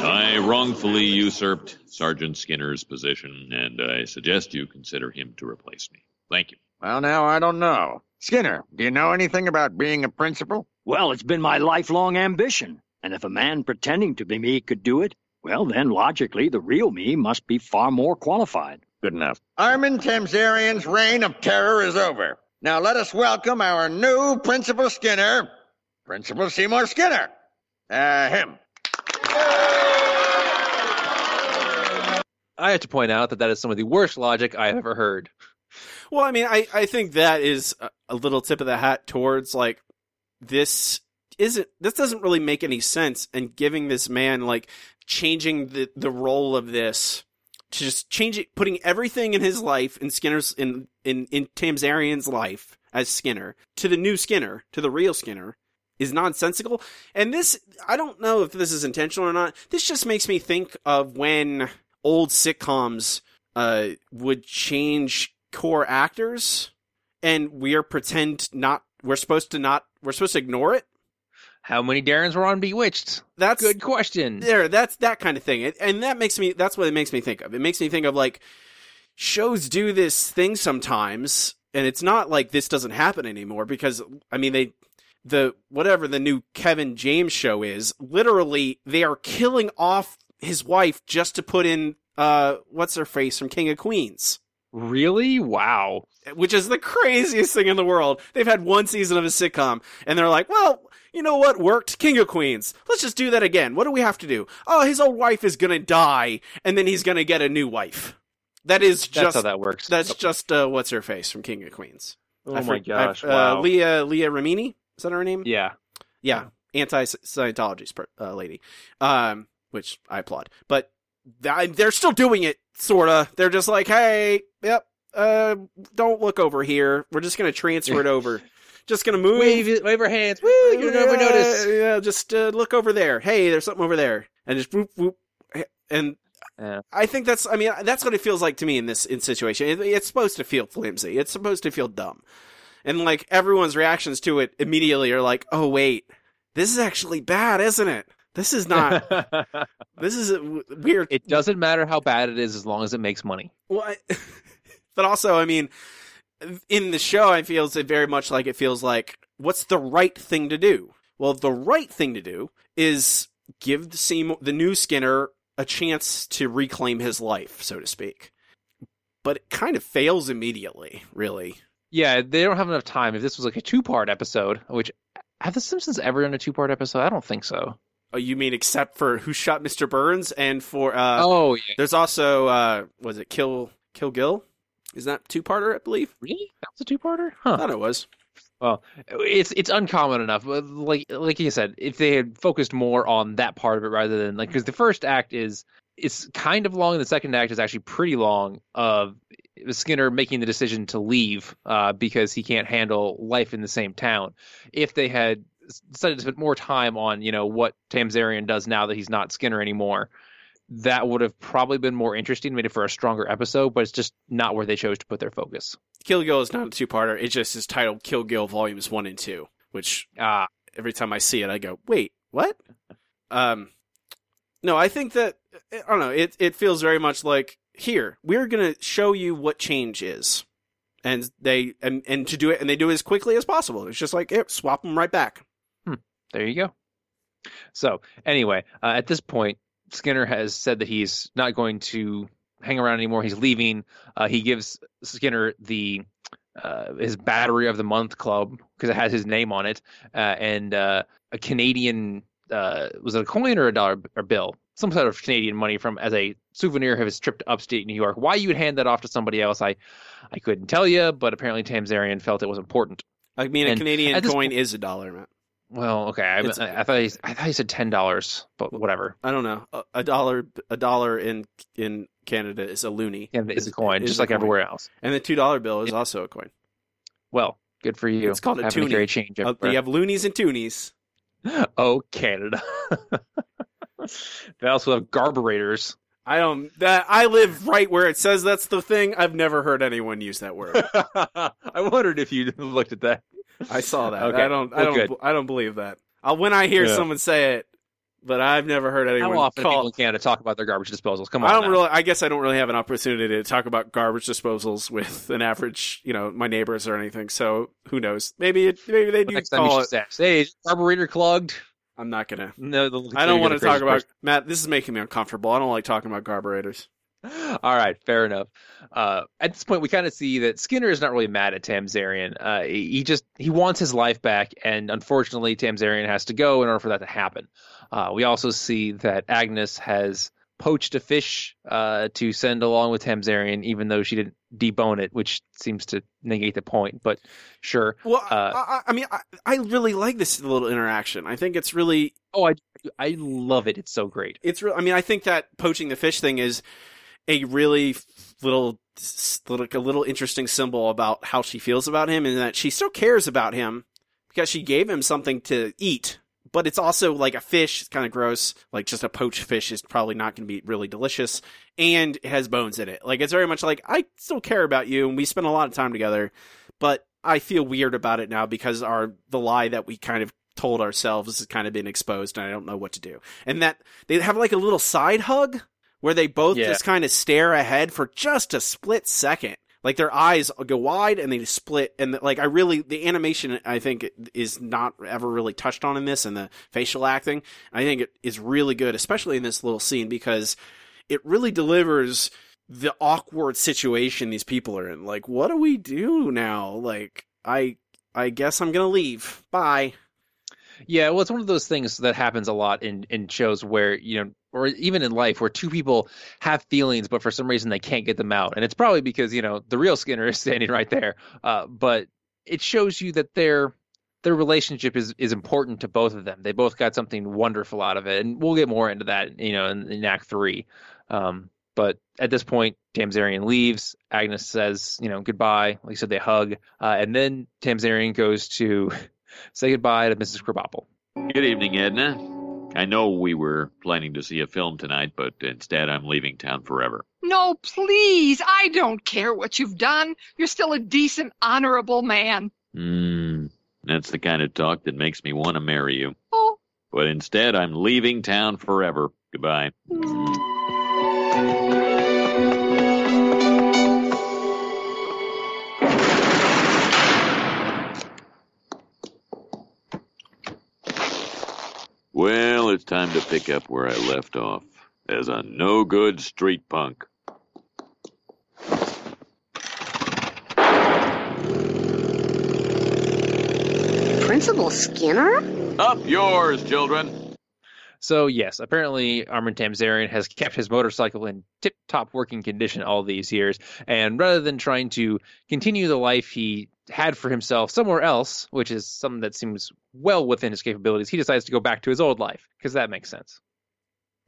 I wrongfully usurped Sergeant Skinner's position, and I suggest you consider him to replace me. Thank you. Well, now I don't know. Skinner, do you know anything about being a principal? Well, it's been my lifelong ambition. And if a man pretending to be me could do it, well, then logically, the real me must be far more qualified. Good enough. Armin Tamzarian's reign of terror is over. Now let us welcome our new Principal Skinner, Principal Seymour Skinner. Uh, him. I have to point out that that is some of the worst logic I have ever heard. Well, I mean, I, I think that is a, a little tip of the hat towards like this isn't this doesn't really make any sense and giving this man like changing the the role of this to just change it putting everything in his life in Skinner's in in in Tamzarian's life as Skinner to the new Skinner to the real Skinner is nonsensical and this I don't know if this is intentional or not this just makes me think of when old sitcoms uh, would change core actors, and we're pretend not. We're supposed to not. We're supposed to ignore it. How many Darrens were on Bewitched? That's Good question. there that's that kind of thing and that makes me that's what it makes me think of it makes me think of like shows do this thing sometimes and it's not like this doesn't happen anymore because i mean they the whatever the new kevin james show is literally they are killing off his wife just to put in uh what's her face from king of queens Really? Wow. which is the craziest thing in the world. They've had one season of a sitcom, and they're like, well, you know what worked? King of Queens. Let's just do that again. What do we have to do? Oh, his old wife is gonna die, and then he's gonna get a new wife. That is just That's how that works. that's just uh, what's her face from King of Queens. oh I my for- gosh. I- wow. Uh, Leah Leah Remini is that her name? yeah. yeah, anti Scientology uh, lady, um, which I applaud. But th- they're still doing it, sorta. They're just like, hey, yep, uh, don't look over here. We're just gonna transfer it over. Just gonna move. Wave, it- wave her hands. Woo! You'll never Yeah, notice. Yeah, just uh, look over there. Hey, there's something over there, and just whoop whoop. And Yeah. I think that's. I mean, that's what it feels like to me in this in situation. It, it's supposed to feel flimsy. It's supposed to feel dumb, and like everyone's reactions to it immediately are like, "Oh wait, this is actually bad, isn't it? This is not. this is weird." it doesn't matter how bad it is as long as it makes money. Well, I, but also, I mean, in the show, I feels it very much like it feels like what's the right thing to do. Well, the right thing to do is give the Seymour, the new Skinner, a chance to reclaim his life, so to speak. But it kind of fails immediately, really. Yeah, they don't have enough time. If this was like a two-part episode, which have the Simpsons ever done a two-part episode? I don't think so. Oh, you mean except for Who Shot Mr. Burns and for uh, oh, yeah. there's also uh, was it Kill Kill Gil? Is that two parter? I believe. Really? That was a two-parter? I Huh. thought it was. Well, it's it's uncommon enough. but Like like you said, if they had focused more on that part of it rather than like because the first act is it's kind of long, and the second act is actually pretty long. Of Skinner making the decision to leave uh, because he can't handle life in the same town. If they had decided to spend more time on you know what Tamzarian does now that he's not Skinner anymore, that would have probably been more interesting, made it for a stronger episode. But it's just not where they chose to put their focus. Kill Gil is not a two parter. It just is titled Kill Gil Volumes One and Two, which Ah, every time I see it, I go, "Wait, what?" Um, no, I think that I don't know. It it feels very much like here we're gonna show you what change is, and they and and to do it, and they do it as quickly as possible. It's just like yep, swap them right back. There you go. So anyway, uh, at this point, Skinner has said that he's not going to hang around anymore. He's leaving. Uh, he gives Skinner the uh, his Battery of the Month club because it has his name on it, uh, and uh, a Canadian uh, was it a coin or a dollar or bill, some sort of Canadian money from as a souvenir of his trip to upstate New York. Why you'd hand that off to somebody else, I I couldn't tell you, but apparently Tamzarian felt it was important. I mean, a Canadian coin is a dollar. Well, okay, I, I, I thought he, I thought he said ten dollars, but whatever. I don't know. A, a dollar, a dollar in in Canada is a loonie. Yeah, it's a coin, is just a like coin. everywhere else. and the two dollar bill is also a coin. Well, good for you. It's called a toonie. carry change Uh, you have loonies and toonies. Oh, Canada. they also have garburators. I don't. That I live right where it says that's the thing. I've never heard anyone use that word. I wondered if you looked at that. I saw that. Okay. I don't. I don't. good. I don't believe that. Uh, when I hear Yeah. someone say it, but I've never heard anyone How often do people call. in Canada talk about their garbage disposals? Come on. I don't now. really. I guess I don't really have an opportunity to talk about garbage disposals with an average, you know, my neighbors or anything. So who knows? Maybe it, maybe they do Next call it. say, "Hey, is garburator clogged?" I'm not gonna. No, they'll I don't want to talk crazy about person. Matt. This is making me uncomfortable. I don't like talking about garburators. All right, fair enough. Uh, at this point, we kind of see that Skinner is not really mad at Tamzarian. Uh, he he just he wants his life back, and unfortunately, Tamzarian has to go in order for that to happen. Uh, we also see that Agnes has poached a fish uh, to send along with Tamzarian, even though she didn't debone it, which seems to negate the point. But sure. Well, Uh, I, I, I mean, I, I really like this little interaction. I think it's really Oh, I I love it. It's so great. it's real. I mean, I think that poaching the fish thing is a really little, little, a little interesting symbol about how she feels about him, and that she still cares about him because she gave him something to eat, but it's also like a fish. It's kind of gross. Like just a poached fish is probably not going to be really delicious, and has bones in it. Like it's very much like I still care about you, and we spent a lot of time together, but I feel weird about it now because our the lie that we kind of told ourselves has kind of been exposed, and I don't know what to do. And that they have like a little side hug where they both Yeah. just kind of stare ahead for just a split second. Like their eyes go wide and they split. And like I really, the animation I think is not ever really touched on in this, and the facial acting I think it is really good, especially in this little scene because it really delivers the awkward situation these people are in. Like, what do we do now? Like, I I guess I'm gonna leave. Bye. Yeah, well, it's one of those things that happens a lot in in shows where you know, or even in life, where two people have feelings, but for some reason they can't get them out, and it's probably because you know the real Skinner is standing right there. Uh, but it shows you that their their relationship is is important to both of them. They both got something wonderful out of it, and we'll get more into that, you know, in, in Act Three. Um, but at this point, Tamzarian leaves. Agnes says, you know, goodbye. Like I said, they hug, uh, and then Tamzarian goes to say goodbye to Mrs. Krabappel. Good evening, Edna. I know we were planning to see a film tonight, but instead I'm leaving town forever. No, please. I don't care what you've done. You're still a decent, honorable man. Hmm, that's the kind of talk that makes me want to marry you. Oh. But instead I'm leaving town forever. Goodbye. Well, it's time to pick up where I left off as a no good street punk. Principal Skinner? Up yours, children. So yes, apparently Armin Tamzarian has kept his motorcycle in tip-top working condition all these years, and rather than trying to continue the life he had for himself somewhere else, which is something that seems well within his capabilities, he decides to go back to his old life because that makes sense.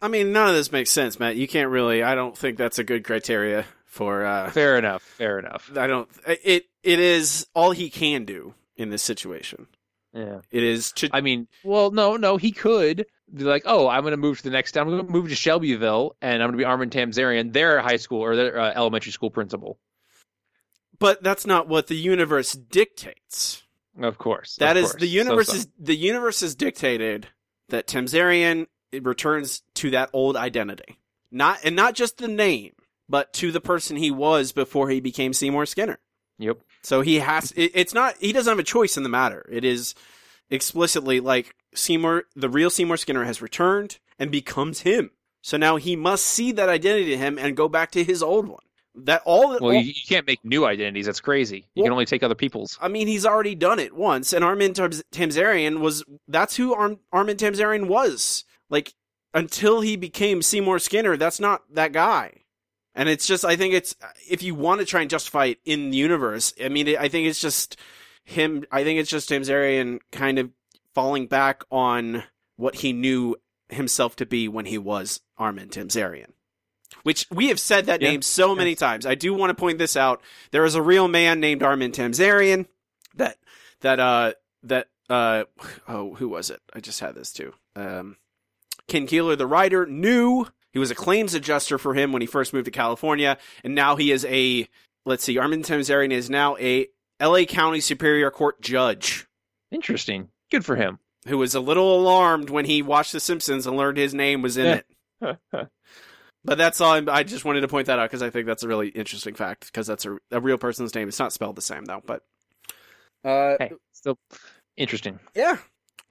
I mean, none of this makes sense, Matt. You can't really. I don't think that's a good criteria for. uh Fair enough. Fair enough. I don't. It it is all he can do in this situation. Yeah. It is to. I mean, well, no, no, he could be like, oh, I'm going to move to the next town. I'm going to move to Shelbyville, and I'm going to be Armin Tamzarian, their high school or their uh, elementary school principal. But that's not what the universe dictates. Of course. That of is course. the universe So- so- is the universe is dictated that Tamzarian returns to that old identity. Not and not just the name, but to the person he was before he became Seymour Skinner. Yep. So he has it, it's not he doesn't have a choice in the matter. It is explicitly like Seymour the real Seymour Skinner has returned and becomes him. So now he must see that identity in him and go back to his old one. That all Well, all- you, you can't make new identities. That's crazy. You Well- can only take other people's. I mean, he's already done it once, and Armin Tam- Tamzarian was that's who Arm- Armin Tamzarian was. Like until he became Seymour Skinner, that's not that guy. And it's just, I think it's if you want to try and justify it in the universe, I mean, I think it's just him. I think it's just Tamzarian kind of falling back on what he knew himself to be when he was Armin Tamzarian. Which we have said that Yeah. name so many times. I do want to point this out. There is a real man named Armin Tamzarian that that uh that uh oh who was it? I just had this too. Um Ken Keeler, the writer, knew he was a claims adjuster for him when he first moved to California, and now he is a let's see, Armin Tamzarian is now a LA County Superior Court judge Interesting. Good for him. who was a little alarmed when he watched The Simpsons and learned his name was in it. But that's all. I'm, I just wanted to point that out because I think that's a really interesting fact because that's a, a real person's name. It's not spelled the same though, but uh, hey, still interesting. yeah.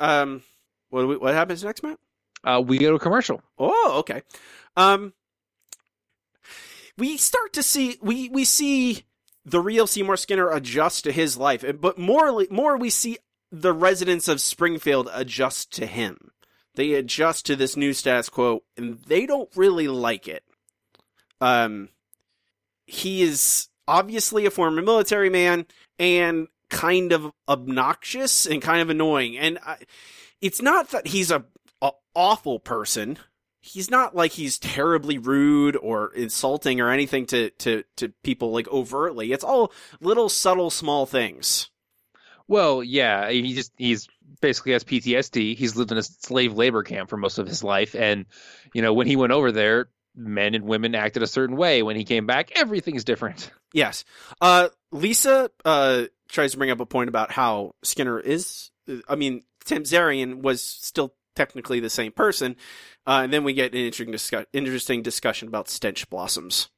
Um, what do we, what happens next, Matt? Uh, we go to commercial. Oh, okay. Um, we start to see we we see the real Seymour Skinner adjust to his life, but more more we see the residents of Springfield adjust to him. They adjust to this new status quo, and they don't really like it. Um, he is obviously a former military man and kind of obnoxious and kind of annoying. And I, it's not that he's a, a awful person. He's not like he's terribly rude or insulting or anything to, to, to people like overtly. It's all little subtle small things. Well, yeah, he just he's basically has PTSD. He's lived in a slave labor camp for most of his life, and you know when he went over there, men and women acted a certain way. When he came back, everything's different. Yes. Uh, Lisa uh, tries to bring up a point about how Skinner is. I mean, Tamzarian was still technically the same person. Uh, and then we get an interesting, discuss- interesting discussion about stench blossoms.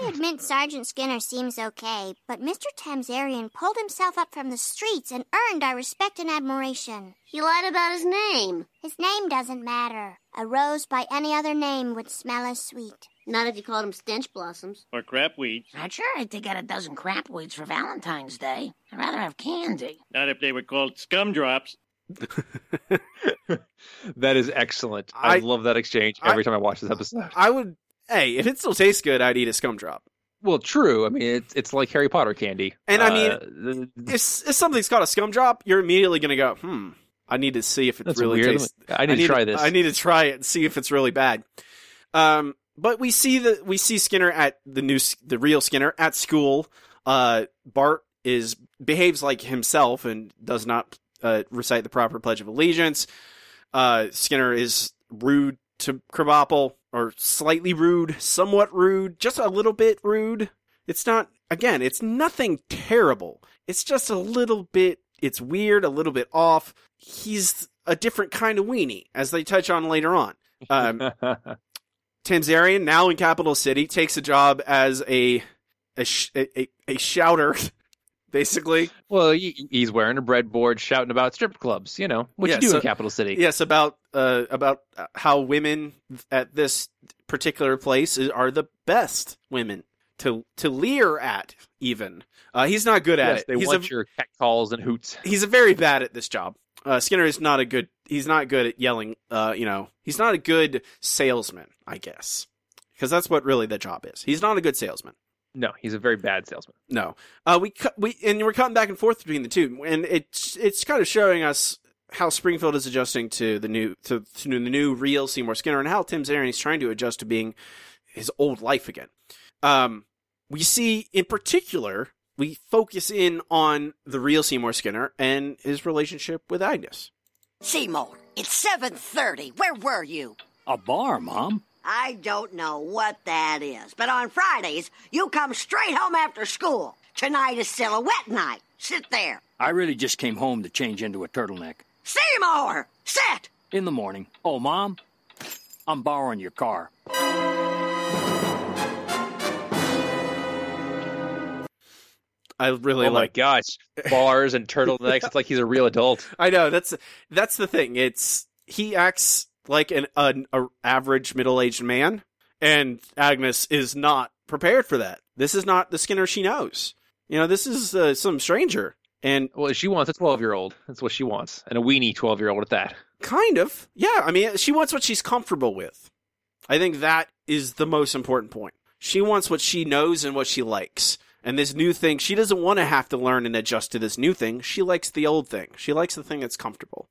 I admit Sergeant Skinner seems okay, but Mr. Tamzarian pulled himself up from the streets and earned our respect and admiration. He lied about his name. His name doesn't matter. A rose by any other name would smell as sweet. Not if you called him stench blossoms. Or crapweeds. I'd sure hate to get a dozen crapweeds for Valentine's Day. I'd rather have candy. Not if they were called scumdrops. that is excellent. I, I- love that exchange every I- time I watch this episode. I would, hey, if it still tastes good, I'd eat a scum drop. Well, true. I mean, it's it's like Harry Potter candy. And I mean, Uh, If, if something's got a scum drop, you're immediately going to go, hmm, I need to see if it really weird. tastes. I need to try this. I need to try it and see if it's really bad. Um, but we see the we see Skinner at the new the real Skinner at school. Uh, Bart is behaves like himself and does not uh, recite the proper Pledge of Allegiance. Uh, Skinner is rude to Krabappel, or slightly rude, somewhat rude, just a little bit rude. It's not again, it's nothing terrible. It's just a little bit it's weird, a little bit off. He's a different kind of weenie, as they touch on later on. Um, Tamzarian, now in Capital City, takes a job as a a a, a shouter, basically. well, he, he's wearing a breadboard, shouting about strip clubs. You know what Yeah, you do so- in Capital City. Yes, about uh, about how women at this particular place are the best women to to leer at. Even uh, he's not good at Yes, it. they he's want a, your cat calls and hoots. he's a very bad at this job. Uh, Skinner is not a good. He's not good at yelling. Uh, you know, he's not a good salesman. I guess because that's what really the job is. He's not a good salesman. No, he's a very bad salesman. No, uh, we cut we and we're cutting back and forth between the two, and it's it's kind of showing us how Springfield is adjusting to the new to, to the new real Seymour Skinner, and how Tamzarian is trying to adjust to being his old life again. Um, we see in particular we focus in on the real Seymour Skinner and his relationship with Agnes. Seymour, it's 7.30. Where were you? A bar, Mom? I don't know what that is, but on Fridays, you come straight home after school. Tonight is silhouette night. Sit there. I really just came home to change into a turtleneck. Seymour! Sit! In the morning. Oh, Mom? I'm borrowing your car. I really oh my like. gosh, bars and turtlenecks. it's like he's a real adult. I know that's that's the thing. It's he acts like an, an a average middle aged man, and Agnes is not prepared for that. This is not the Skinner she knows. You know, this is uh, some stranger, and Well, she wants a twelve-year-old. That's what she wants, and a weenie twelve-year-old at that. kind of, yeah. I mean, she wants what she's comfortable with. I think that is the most important point. She wants what she knows and what she likes. And this new thing, she doesn't want to have to learn and adjust to this new thing. She likes the old thing. She likes the thing that's comfortable.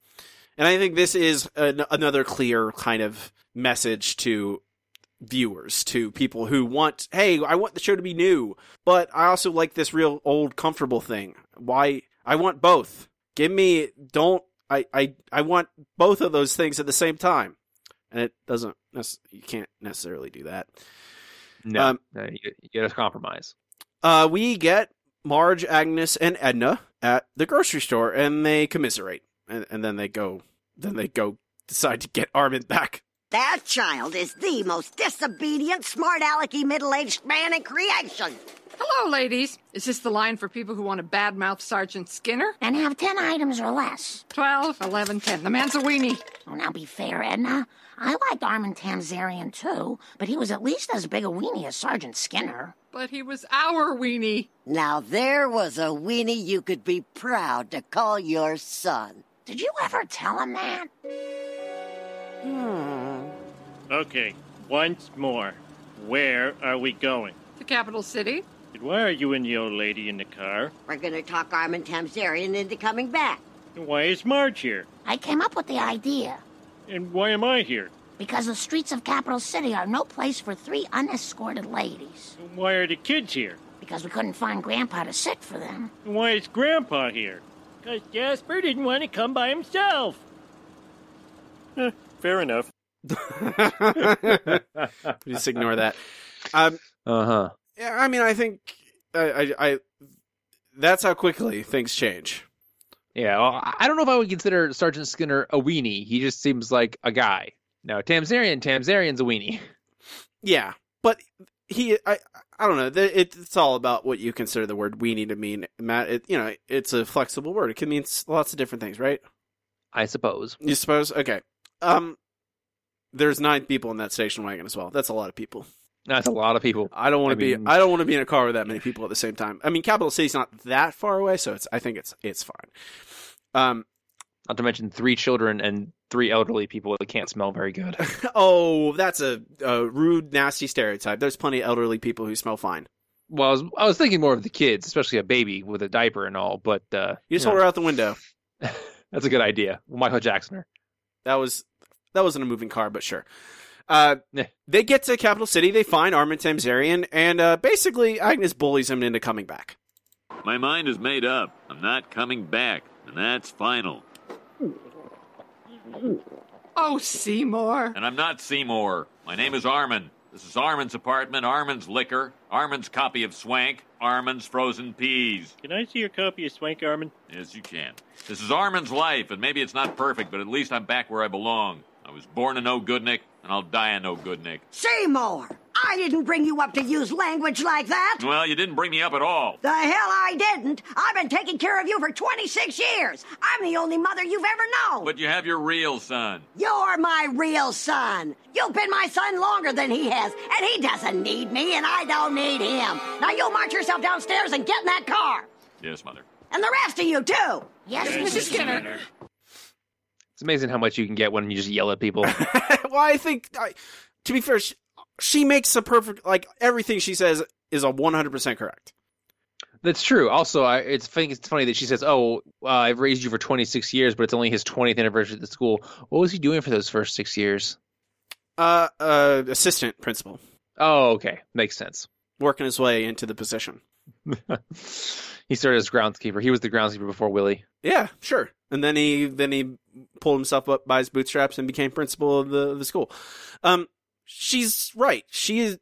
And I think this is an, another clear kind of message to viewers, to people who want, hey, I want the show to be new, but I also like this real old comfortable thing. Why? I want both. Give me, don't, I, I, I want both of those things at the same time. And it doesn't, you can't necessarily do that. No, Um, no, you, you get a compromise. Uh, we get Marge, Agnes, and Edna at the grocery store, and they commiserate, and, and then they go, then they go decide to get Armin back. That child is the most disobedient, smart alecky middle aged man in creation. Hello, ladies. Is this the line for people who want to badmouth Sergeant Skinner? And have ten items or less. 12, 11, 10. The man's a weenie. Oh, now be fair, Edna. I liked Armin Tamzarian too, but he was at least as big a weenie as Sergeant Skinner. But he was our weenie. Now there was a weenie you could be proud to call your son. Did you ever tell him that? Hmm. Okay, once more. Where are we going? The capital city? And why are you and the old lady in the car? We're going to talk Armin Tamzarian into coming back. And why is Marge here? I came up with the idea. And why am I here? Because the streets of Capital City are no place for three unescorted ladies. And why are the kids here? Because we couldn't find Grandpa to sit for them. And why is Grandpa here? Because Jasper didn't want to come by himself. Eh, fair enough. Just ignore that. Um, Uh huh. yeah, I mean, I think I, I, I that's how quickly things change. Yeah, well, I I don't know if I would consider Sergeant Skinner a weenie. He just seems like a guy. Now, Tamzarian, Tamzarian's a weenie. Yeah, but he, I, I don't know. It's all about what you consider the word weenie to mean, Matt. It, you know, it's a flexible word. It can mean lots of different things, right? I suppose. You suppose? Okay. Um, there's nine people in that station wagon as well. That's a lot of people. That's a lot of people. I don't want to be. mean- I don't want to be in a car with that many people at the same time. I mean, Capital City's not that far away, so it's. I think it's it's fine. Um. Not to mention three children and three elderly people that can't smell very good. Oh, that's a, a rude, nasty stereotype. There's plenty of elderly people who smell fine. Well, I was, I was thinking more of the kids, especially a baby with a diaper and all. But uh, You just know, hold her out the window. That's a good idea. Michael Jackson. That was that wasn't a moving car, but sure. Uh, they get to Capital City. They find Armin Tamzarian, and uh, basically Agnes bullies him into coming back. My mind is made up. I'm not coming back, and that's final. Oh, Seymour. And I'm not Seymour. My name is Armin. This is Armin's apartment, Armin's liquor, Armin's copy of Swank, Armin's frozen peas. Can I see your copy of Swank Armin? Yes, you can. This is Armin's life, and maybe it's not perfect, but at least I'm back where I belong. I was born a no good Nick, and I'll die a no good Nick. Seymour, I didn't bring you up to use language like that. Well, you didn't bring me up at all. The hell I didn't. I've been taking care of you for 26 years. I'm the only mother you've ever known. But you have your real son. You're my real son. You've been my son longer than he has, and he doesn't need me, and I don't need him. Now you march yourself downstairs and get in that car. Yes, Mother. And the rest of you, too. Yes, Mrs. Skinner. It's amazing how much you can get when you just yell at people. well, I think I, to be fair, she, makes a perfect like everything she says is a 100% correct. That's true. Also, I it's think it's funny that she says, "Oh, uh, I've raised you for 26 years, but it's only his 20th anniversary at the school." What was he doing for those first six years? Uh, uh, assistant principal Oh, okay, makes sense. working his way into the position. he started as groundskeeper. He was the groundskeeper before Willie. Yeah, sure. And then he then he pulled himself up by his bootstraps and became principal of the of the school. Um, she's right. She is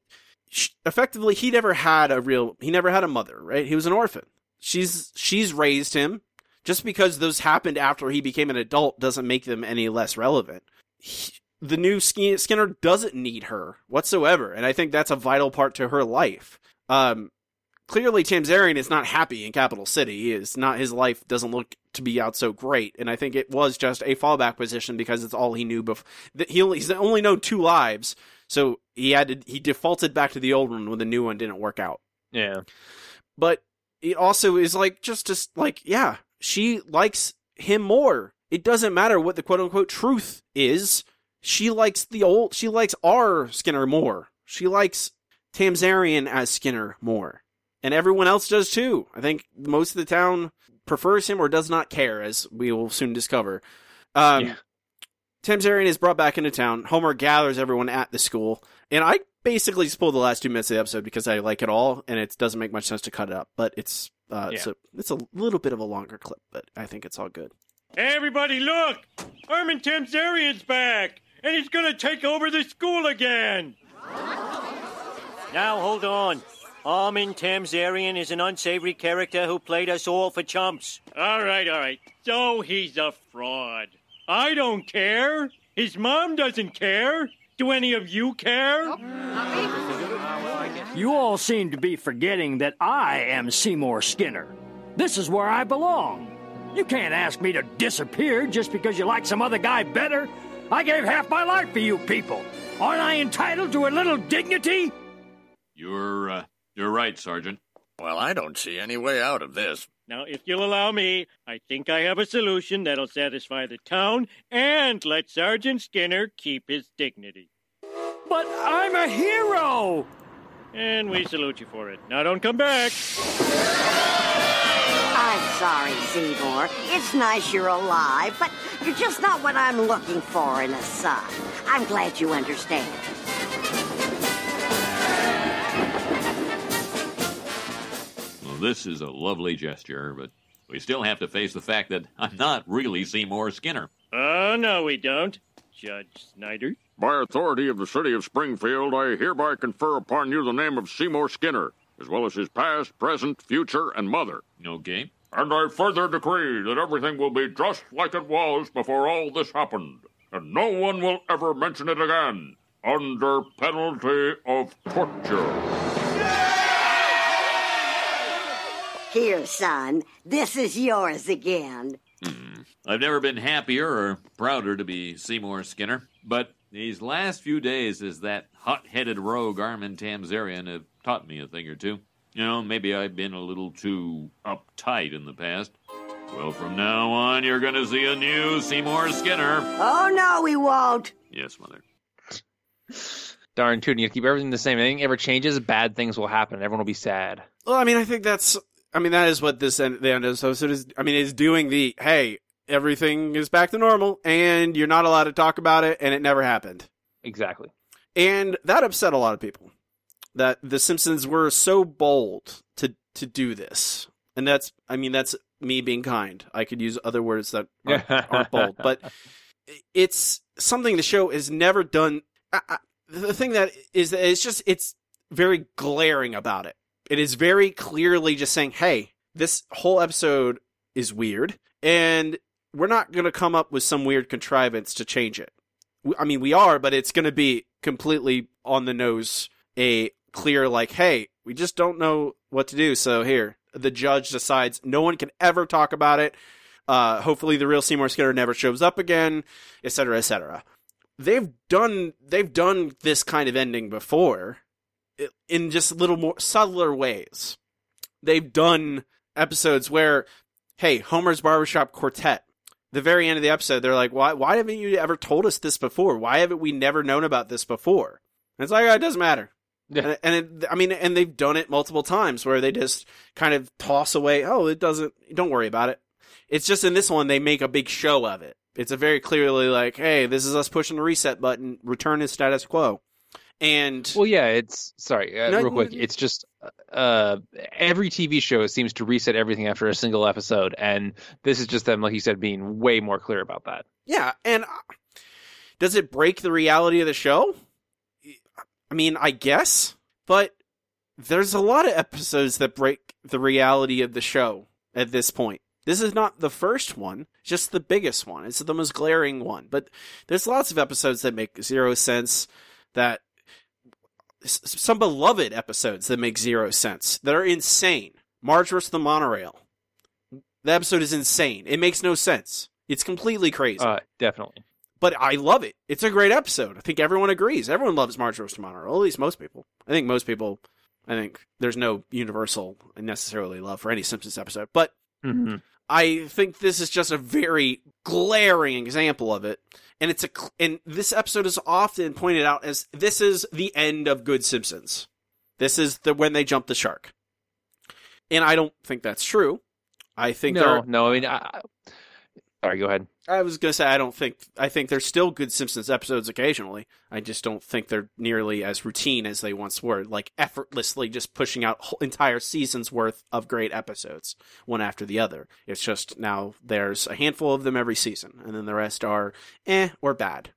she, effectively he never had a real he never had a mother. Right? He was an orphan. She's she's raised him. Just because those happened after he became an adult doesn't make them any less relevant. He- the new Skinner doesn't need her whatsoever, and I think that's a vital part to her life. Um, clearly Tamzarian is not happy in Capital City. Is not his life doesn't look to be out so great, and I think it was just a fallback position because it's all he knew before. He only, he's only known two lives, so he had to, he defaulted back to the old one when the new one didn't work out. Yeah. But it also is like just just like yeah, she likes him more. It doesn't matter what the quote unquote truth is. She likes the old. She likes our Skinner more. She likes Tamzarian as Skinner more, and everyone else does too. I think most of the town prefers him or does not care, as we will soon discover. Um, Yeah. Tamzarian is brought back into town. Homer gathers everyone at the school, and I basically just pulled the last two minutes of the episode because I like it all, and it doesn't make much sense to cut it up. But it's uh, it's Yeah. a it's a little bit of a longer clip, but I think it's all good. Everybody, look! Armin Tamzarian's back, and he's gonna take over the school again. Now, hold on. Armin Tamzarian is an unsavory character who played us all for chumps. All right, all right. So he's a fraud. I don't care. His mom doesn't care. Do any of you care? You all seem to be forgetting that I am Seymour Skinner. This is where I belong. You can't ask me to disappear just because you like some other guy better. I gave half my life for you people. Aren't I entitled to a little dignity? You're, uh, you're right, Sergeant. Well, I don't see any way out of this. Now, if you'll allow me, I think I have a solution that'll satisfy the town and let Sergeant Skinner keep his dignity. But I'm a hero! And we salute you for it. Now, don't come back. I'm sorry, Seymour. It's nice you're alive, but you're just not what I'm looking for in a son. I'm glad you understand. Well, this is a lovely gesture, but we still have to face the fact that I'm not really Seymour Skinner. Oh, no, we don't, Judge Snyder. By authority of the city of Springfield, I hereby confer upon you the name of Seymour Skinner, as well as his past, present, future, and mother. Okay. And I further decree that everything will be just like it was before all this happened, and no one will ever mention it again, under penalty of torture. Here, son, this is yours again. Hmm. I've never been happier or prouder to be Seymour Skinner, but these last few days as that hot-headed rogue Armin Tamzarian have taught me a thing or two. You know, maybe I've been a little too uptight in the past. Well, from now on, you're going to see a new Seymour Skinner. Oh, no, we won't. Yes, Mother. Darn tootin', you keep everything the same. Anything ever changes, bad things will happen. Everyone will be sad. Well, I mean, I think that's. I mean, that is what this end, the end of this episode is. I mean, it's doing the hey, everything is back to normal, and you're not allowed to talk about it, and it never happened. Exactly. And that upset a lot of people. That the Simpsons were so bold to to do this, and that's. I mean, that's me being kind. I could use other words that aren't, aren't bold, but it's something the show has never done. I, I, the thing that is, that it's just it's very glaring about it. It is very clearly just saying, "Hey, this whole episode is weird, and we're not going to come up with some weird contrivance to change it." I mean, we are, but it's going to be completely on the nose. A clear, like, "Hey, we just don't know what to do." So here, the judge decides no one can ever talk about it. Uh, hopefully, the real Seymour Skinner never shows up again, etc., etc. They've done they've done this kind of ending before, in just little more subtler ways. They've done episodes where, hey, Homer's Barbershop Quartet. The very end of the episode, they're like, "Why? Why haven't you ever told us this before? Why haven't we never known about this before?" And it's like, oh, it doesn't matter. And, and it, I mean, and they've done it multiple times where they just kind of toss away, oh, it doesn't, don't worry about it. It's just in this one, they make a big show of it. It's a very clearly like, hey, this is us pushing the reset button, return to status quo. And Well, yeah, it's sorry, uh, No, real quick. It's just uh, every TV show seems to reset everything after a single episode, and this is just them, like you said, being way more clear about that. yeah, and uh, does it break the reality of the show? I mean, I guess, but there's a lot of episodes that break the reality of the show at this point. This is not the first one, just the biggest one. It's the most glaring one. But there's lots of episodes that make zero sense, that some beloved episodes that make zero sense, that are insane. Marge vs. the Monorail. The episode is insane. It makes no sense. It's completely crazy. Uh, definitely. but I love it. It's a great episode. I think everyone agrees. Everyone loves Marge vs. the Monorail. At least most people. I think most people. I think there's no universal necessarily love for any Simpsons episode, but Mhm. I think this is just a very glaring example of it. And it's a and this episode is often pointed out as this is the end of Good Simpsons. This is the when they jump the shark. And I don't think that's true. I think No, are- no. I mean, I- sorry. Go ahead. I was gonna say I don't think I think there's still good Simpsons episodes occasionally. I just don't think they're nearly as routine as they once were, like effortlessly just pushing out whole entire seasons worth of great episodes one after the other. It's just now there's a handful of them every season, and then the rest are eh or bad.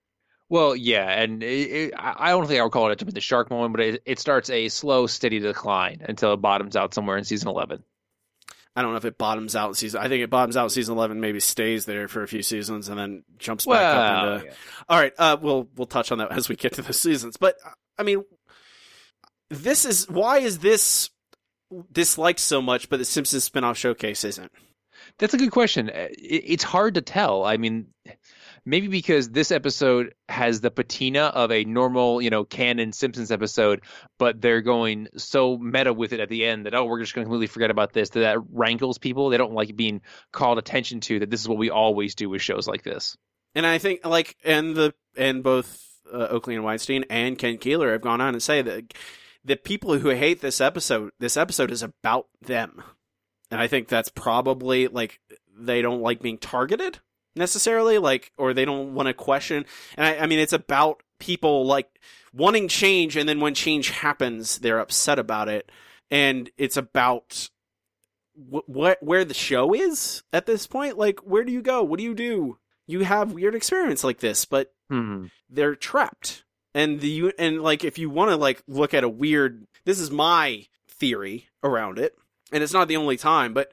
Well, yeah, and it, it, I don't think I would call it a the shark moment, but it, it starts a slow, steady decline until it bottoms out somewhere in season eleven. I don't know if it bottoms out in season. I think it bottoms out in season eleven, maybe stays there for a few seasons, and then jumps back Well, up into. yeah. All right, uh, we'll we'll touch on that as we get to the seasons. But I mean, this is why is this disliked so much, but the Simpsons spinoff showcase isn't. That's a good question. It's hard to tell. I mean, maybe because this episode has the patina of a normal, you know, canon Simpsons episode, but they're going so meta with it at the end that oh, we're just going to completely forget about this. That that rankles people. They don't like being called attention to. That this is what we always do with shows like this. And I think like and the and both uh, Oakley and Weinstein and Ken Keeler have gone on and say that the people who hate this episode, this episode is about them, and I think that's probably like they don't like being targeted necessarily, like or they don't want to question. And I, I mean, it's about people like wanting change, and then when change happens, they're upset about it, and it's about wh- what where the show is at this point. Like, where do you go? What do you do? You have weird experiments like this, but Hmm. they're trapped. And the and like if you want to like look at a weird, this is my theory around it, and it's not the only time, but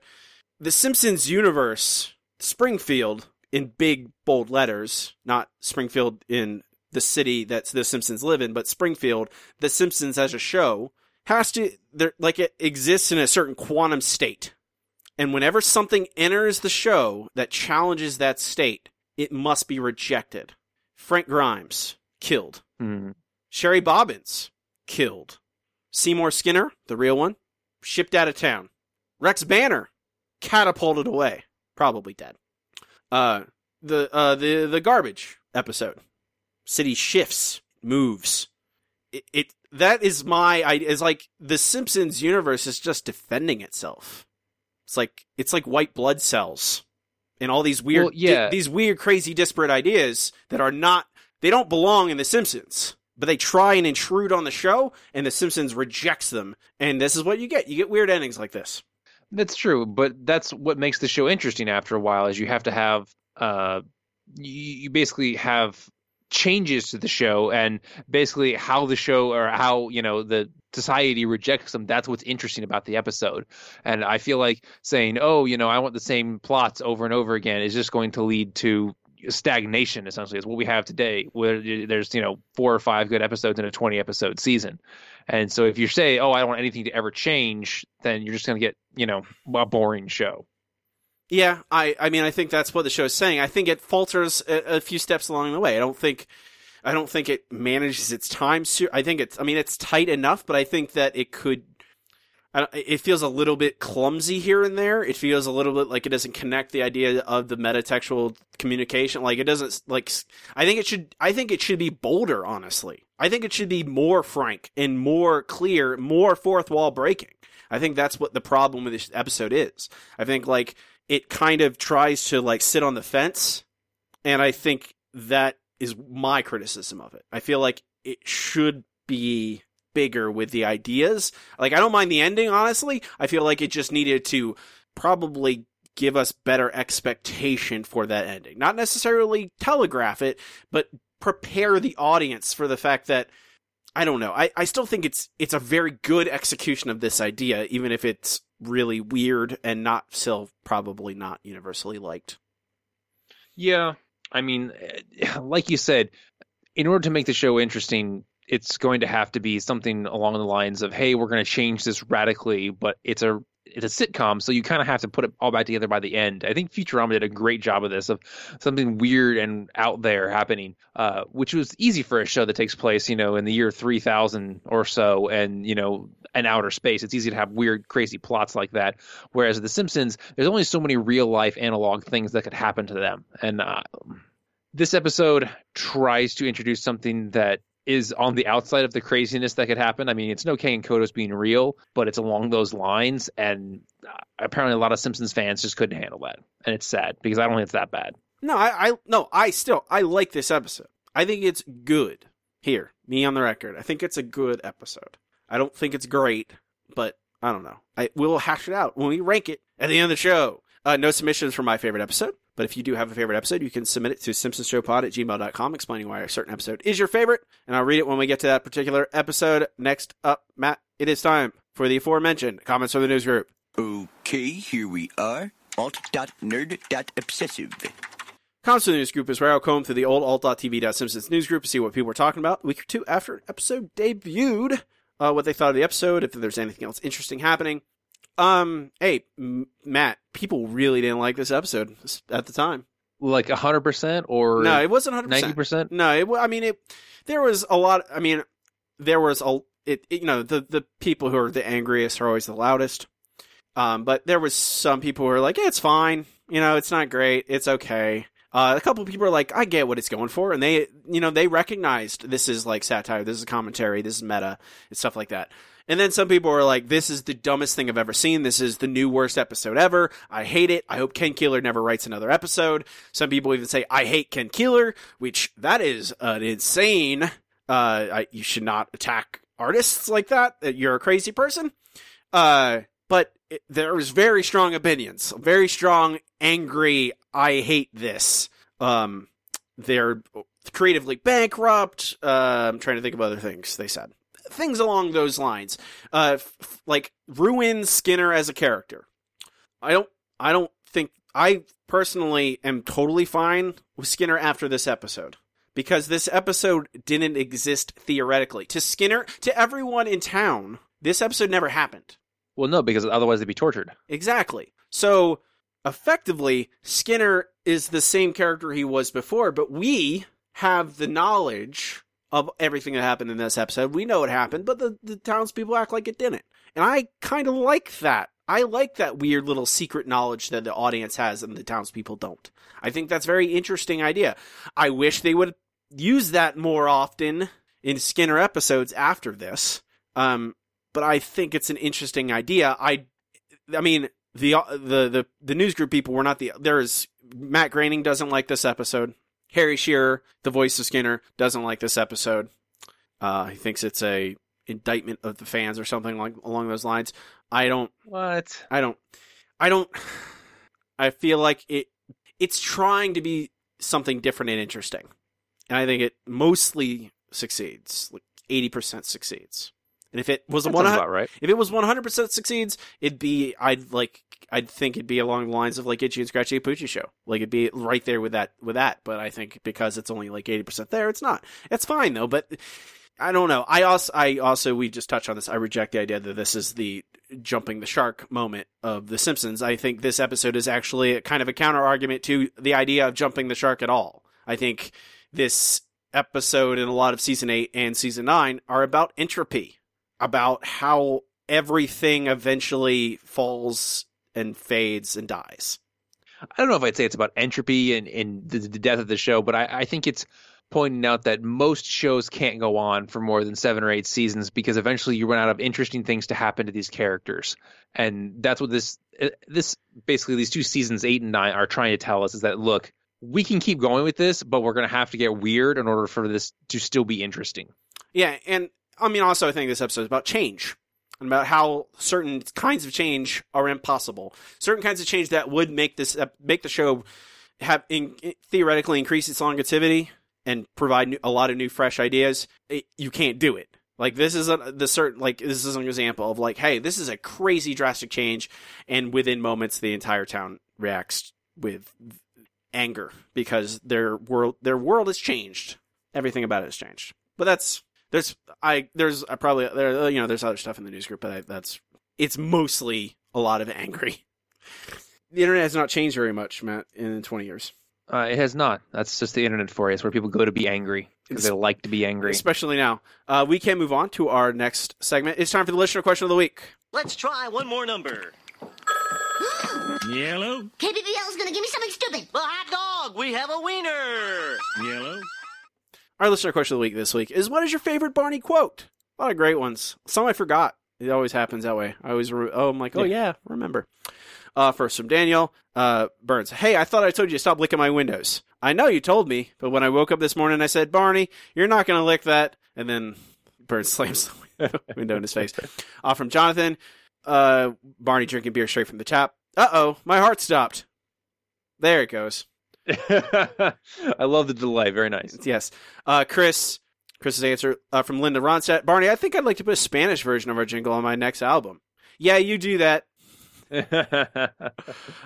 the Simpsons universe, Springfield in big bold letters, not Springfield in the city that the Simpsons live in, but Springfield, the Simpsons as a show has to there like it exists in a certain quantum state. And whenever something enters the show that challenges that state, it must be rejected. Frank Grimes killed. Hmm. Sherry Bobbins killed. Seymour Skinner, the real one, shipped out of town. Rex Banner catapulted away, probably dead. Uh, the uh the the garbage episode. City shifts, moves. It, it that is my idea. Is like the Simpsons universe is just defending itself. It's like it's like white blood cells and all these weird Well, yeah. these weird crazy disparate ideas that are not they don't belong in the Simpsons. But they try and intrude on the show, and the Simpsons rejects them. And this is what you get. You get weird endings like this. That's true, but that's what makes the show interesting after a while. Is you have to have uh, you, you basically have changes to the show, and basically how the show or how you know the society rejects them. That's what's interesting about the episode. And I feel like saying, "Oh, you know, I want the same plots over and over again," is just going to lead to stagnation. Essentially, is what we have today, where there's you know four or five good episodes in a 20 episode season. And so if you say, "Oh, I don't want anything to ever change," then you're just going to get you know a boring show. Yeah, I, I mean, I think that's what the show is saying. I think it falters a, a few steps along the way. I don't think, I don't think it manages its time. I think it's, I mean, it's tight enough, but I think that it could. It feels a little bit clumsy here and there. It feels a little bit like it doesn't connect the idea of the metatextual communication. Like it doesn't like. I think it should. I think it should be bolder. Honestly, I think it should be more frank and more clear, more fourth wall breaking. I think that's what the problem with this episode is. I think like it kind of tries to like sit on the fence, and I think that is my criticism of it. I feel like it should be bigger with the ideas. Like I don't mind the ending, honestly. I feel like it just needed to probably give us better expectation for that ending. Not necessarily telegraph it, but prepare the audience for the fact that I don't know. I, I still think it's it's a very good execution of this idea, even if it's really weird and not still probably not universally liked. Yeah, I mean, eh, like you said, in order to make the show interesting, it's going to have to be something along the lines of, "Hey, we're going to change this radically," but it's a it's a sitcom, so you kind of have to put it all back together by the end. I think Futurama did a great job of this, of something weird and out there happening, uh, which was easy for a show that takes place, you know, in the year 3000 or so, and you know, an outer space. It's easy to have weird, crazy plots like that. Whereas The Simpsons, there's only so many real life analog things that could happen to them, and uh, this episode tries to introduce something that is on the outside of the craziness that could happen. I mean, it's no Kang and Kodos being real, but it's along those lines. And uh, apparently, a lot of Simpsons fans just couldn't handle that, and it's sad because I don't think it's that bad. No, I, I no, I still I like this episode. I think it's good. Here, me on the record. I think it's a good episode. I don't think it's great, but I don't know. I we'll hash it out when we rank it at the end of the show. Uh, no submissions for my favorite episode. But if you do have a favorite episode, you can submit it to simpsonsshowpod at gmail.com explaining why a certain episode is your favorite. And I'll read it when we get to that particular episode. Next up, Matt, it is time for the aforementioned comments from the news group. Okay, here we are. Alt.nerd.obsessive. Comments from the news group is where I'll comb through the old alt.tv.simpsons news group to see what people were talking about a week or two after an episode debuted, uh, what they thought of the episode, if there's anything else interesting happening. Um, hey, M- Matt, people really didn't like this episode at the time. Like hundred percent, or no, it wasn't hundred ninety percent. No, it, I mean, it. There was a lot. I mean, there was a. It, it- you know the the people who are the angriest are always the loudest. Um, but there was some people who were like, yeah, it's fine. You know, it's not great. It's okay. Uh, a couple of people are like, I get what it's going for, and they, you know, they recognized this is like satire, this is commentary, this is meta, and stuff like that. And then some people were like, this is the dumbest thing I've ever seen. This is the new worst episode ever. I hate it. I hope Ken Keeler never writes another episode. Some people even say, I hate Ken Keeler, which that is an insane, uh, I, you should not attack artists like that. that You're a crazy person. Uh, but it, there's very strong opinions, very strong, angry. I hate this. Um, they're creatively bankrupt. Uh, I'm trying to think of other things they said. Things along those lines. Uh, f- like ruin Skinner as a character. I don't. I don't think. I personally am totally fine with Skinner after this episode because this episode didn't exist theoretically. To Skinner, to everyone in town, this episode never happened. Well, no, because otherwise they'd be tortured. Exactly. So effectively, Skinner is the same character he was before, but we have the knowledge of everything that happened in this episode. We know it happened, but the, the townspeople act like it didn't. And I kind of like that. I like that weird little secret knowledge that the audience has and the townspeople don't. I think that's very interesting idea. I wish they would use that more often in Skinner episodes after this. Um, but I think it's an interesting idea. I, I mean, the the the the news group people were not the. There's Matt Groening doesn't like this episode. Harry Shearer, the voice of Skinner, doesn't like this episode. Uh, he thinks it's a indictment of the fans or something like along those lines. I don't. What? I don't. I don't. I feel like it. It's trying to be something different and interesting, and I think it mostly succeeds. Like eighty percent succeeds. And if it was one, about right. if it was one hundred percent succeeds, it'd be I'd like I'd think it'd be along the lines of like Itchy and Scratchy Poochie show. Like it'd be right there with that with that. But I think because it's only like eighty percent there, it's not. It's fine though. But I don't know. I also I also we just touched on this. I reject the idea that this is the jumping the shark moment of The Simpsons. I think this episode is actually a kind of a counter argument to the idea of jumping the shark at all. I think this episode and a lot of season 8 and season 9 are about entropy, about how everything eventually falls and fades and dies. I don't know if I'd say it's about entropy and, and the, the death of the show, but I, I think it's pointing out that most shows can't go on for more than seven or eight seasons because eventually you run out of interesting things to happen to these characters, and that's what this uh, this basically these two seasons eight and nine are trying to tell us is that look we can keep going with this, but we're going to have to get weird in order for this to still be interesting. Yeah, and I mean, also, I think this episode is about change and about how certain kinds of change are impossible. Certain kinds of change that would make this make the show have in, theoretically increase its longevity and provide new, a lot of new, fresh ideas. It, you can't do it. Like this is a the certain like this is an example of like, hey, this is a crazy drastic change, and within moments the entire town reacts with anger because their world their world has changed. Everything about it has changed. But that's there's I there's I probably there you know there's other stuff in the news group, but I, that's it's mostly a lot of angry. The internet has not changed very much, Matt, in 20 years. Uh, it has not. That's just the internet for you. It's where people go to be angry because they like to be angry. Especially now. Uh, we can move on to our next segment. It's time for the listener question of the week. Let's try one more number. Yellow. KBBL's gonna give me something stupid. Well, hot dog. We have a wiener. Yellow. Our listener question of the week this week is what is your favorite Barney quote? A lot of great ones. Some I forgot. It always happens that way. I always, re- oh, I'm like, oh yeah, remember. Uh, first from Daniel uh, Burns. Hey, I thought I told you to stop licking my windows. I know you told me, but when I woke up this morning, I said, Barney, you're not going to lick that. And then Burns slams the window in his face. Uh, from Jonathan, uh, Barney drinking beer straight from the tap. Uh oh, my heart stopped. There it goes. I love the delay. Very nice. Yes. Uh, Chris, Chris's answer uh, from Linda Ronstadt. Barney, I think I'd like to put a Spanish version of our jingle on my next album. Yeah, you do that.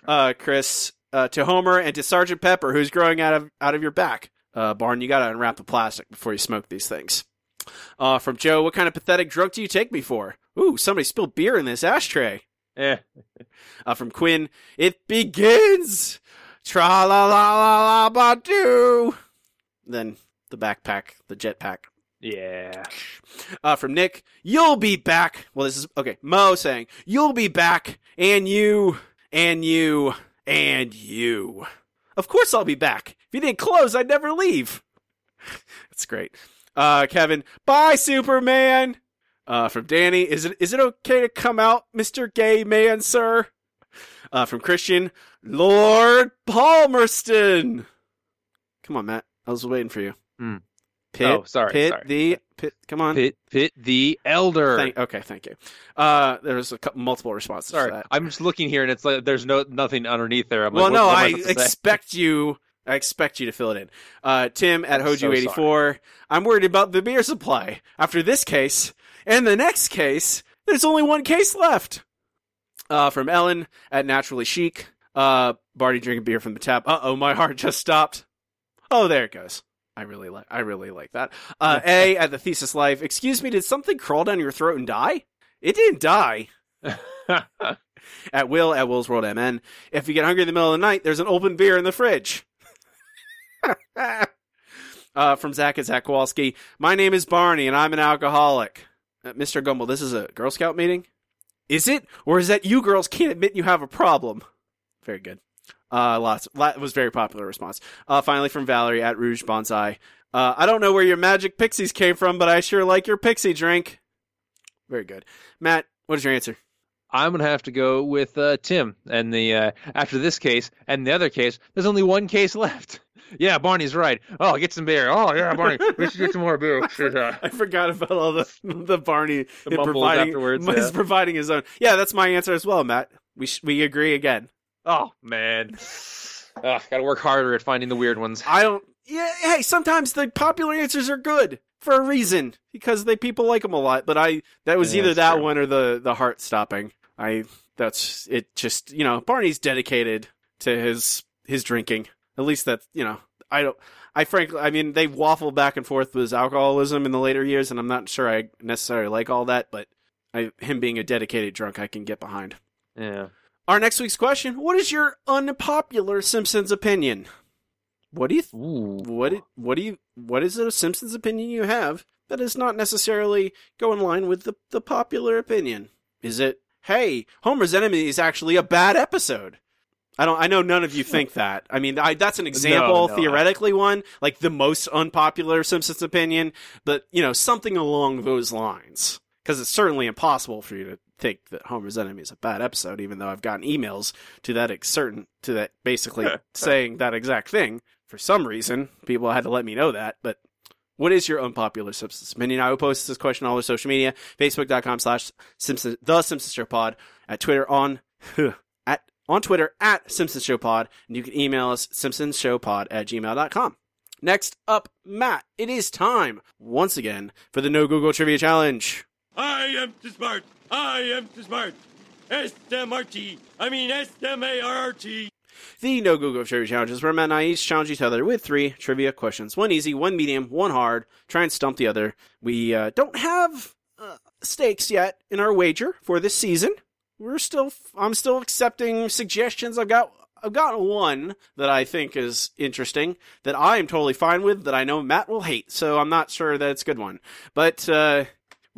uh, Chris, uh, to Homer and to Sergeant Pepper, who's growing out of out of your back. Uh, Barn, you gotta unwrap the plastic before you smoke these things. Uh, from Joe, what kind of pathetic drug do you take me for? Ooh, somebody spilled beer in this ashtray. Yeah. Uh, from Quinn, it begins. Tra la la la la ba doo. Then the backpack, the jetpack. Yeah. Uh, from Nick, you'll be back. Well, this is okay. Moe saying, you'll be back, and you, and you, and you. Of course, I'll be back. If you didn't close, I'd never leave. That's great. Uh, Kevin, bye, Superman. Uh, from Danny, is it is it okay to come out, Mister Gay Man, sir? Uh, from Christian, Lord Palmerston. Come on, Matt. I was waiting for you. Pitt, Oh, sorry, Pitt sorry. the Pitt. Come on. Pitt, Pitt the Elder. Thank, okay, thank you. Uh, there's a couple, multiple responses. Sorry, to that. I'm just looking here and it's like there's no nothing underneath there. I'm well, like, no, what, what am I say? expect you. I expect you to fill it in. Uh, Tim at I'm so Hoju84. I'm worried about the beer supply. After this case and the next case, there's only one case left. Uh, from Ellen at Naturally Chic. Uh, Barney drinking beer from the tap. Uh oh, my heart just stopped. Oh, there it goes. I really like. I really like that. Uh, A at the Thesis Life. Excuse me, did something crawl down your throat and die? It didn't die. at Will at Will's World MN. If you get hungry in the middle of the night, there's an open beer in the fridge. uh, from Zach at Zach Kowalski. My name is Barney, and I'm an alcoholic. Uh, Mr. Gumble, this is a Girl Scout meeting? Is it? Or is that you girls can't admit you have a problem? Very good. Uh, lots. That was very popular response. Uh, finally from Valerie at Rouge Bonsai. Uh, I don't know where your magic pixies came from, but I sure like your pixie drink. Very good. Matt, what is your answer? I'm gonna have to go with uh, Tim. And the uh, after this case and the other case, there's only one case left. Yeah, Barney's right. Oh, get some beer. Oh, yeah, Barney, we should get some more beer. I forgot about all the the Barney The providing afterwards, he's yeah. providing his own. Yeah, that's my answer as well, Matt. We sh- we agree again. Oh man, Ugh, gotta work harder at finding the weird ones. I don't. Yeah, hey, sometimes the popular answers are good for a reason because they people like them a lot. But I that was Yeah, either that true. one or the the heart stopping. I that's it. Just you know, Barney's dedicated to his his drinking. At least that you know. I don't. I frankly, I mean, they waffle back and forth with his alcoholism in the later years, and I'm not sure I necessarily like all that. But I, him being a dedicated drunk, I can get behind. Yeah. Our next week's question: What is your unpopular Simpsons opinion? What do you? Th- what? do- What do you? What is a Simpsons opinion you have that is not necessarily go in line with the the popular opinion? Is it? Hey, Homer's Enemy is actually a bad episode. I don't. I know none of you think that. I mean, I, that's an example, no, I- theoretically one, like the most unpopular Simpsons opinion, but you know, something along those lines. Because it's certainly impossible for you to think that Homer's Enemy is a bad episode, even though I've gotten emails to that ex- certain to that basically saying that exact thing. For some reason, people had to let me know that. But what is your unpopular Simpsons opinion? I will post this question on all over social media: Facebook.com slash Simpsons the Simpsons Show Pod, at Twitter on at on Twitter at Simpsons Show Pod, and you can email us Simpsons Show Pod at gmail.com. Next up, Matt, it is time once again for the No Google Trivia Challenge. I am too smart. I am smart. S-M-R-T. I mean S-M-A-R-T. The No Google Trivia Challenges, where Matt and I each challenge each other with three trivia questions. One easy, one medium, one hard. Try and stump the other. We uh, don't have uh, stakes yet in our wager for this season. We're still, I'm still accepting suggestions. I've got, I've got one that I think is interesting that I am totally fine with that I know Matt will hate. So I'm not sure that it's a good one, but uh,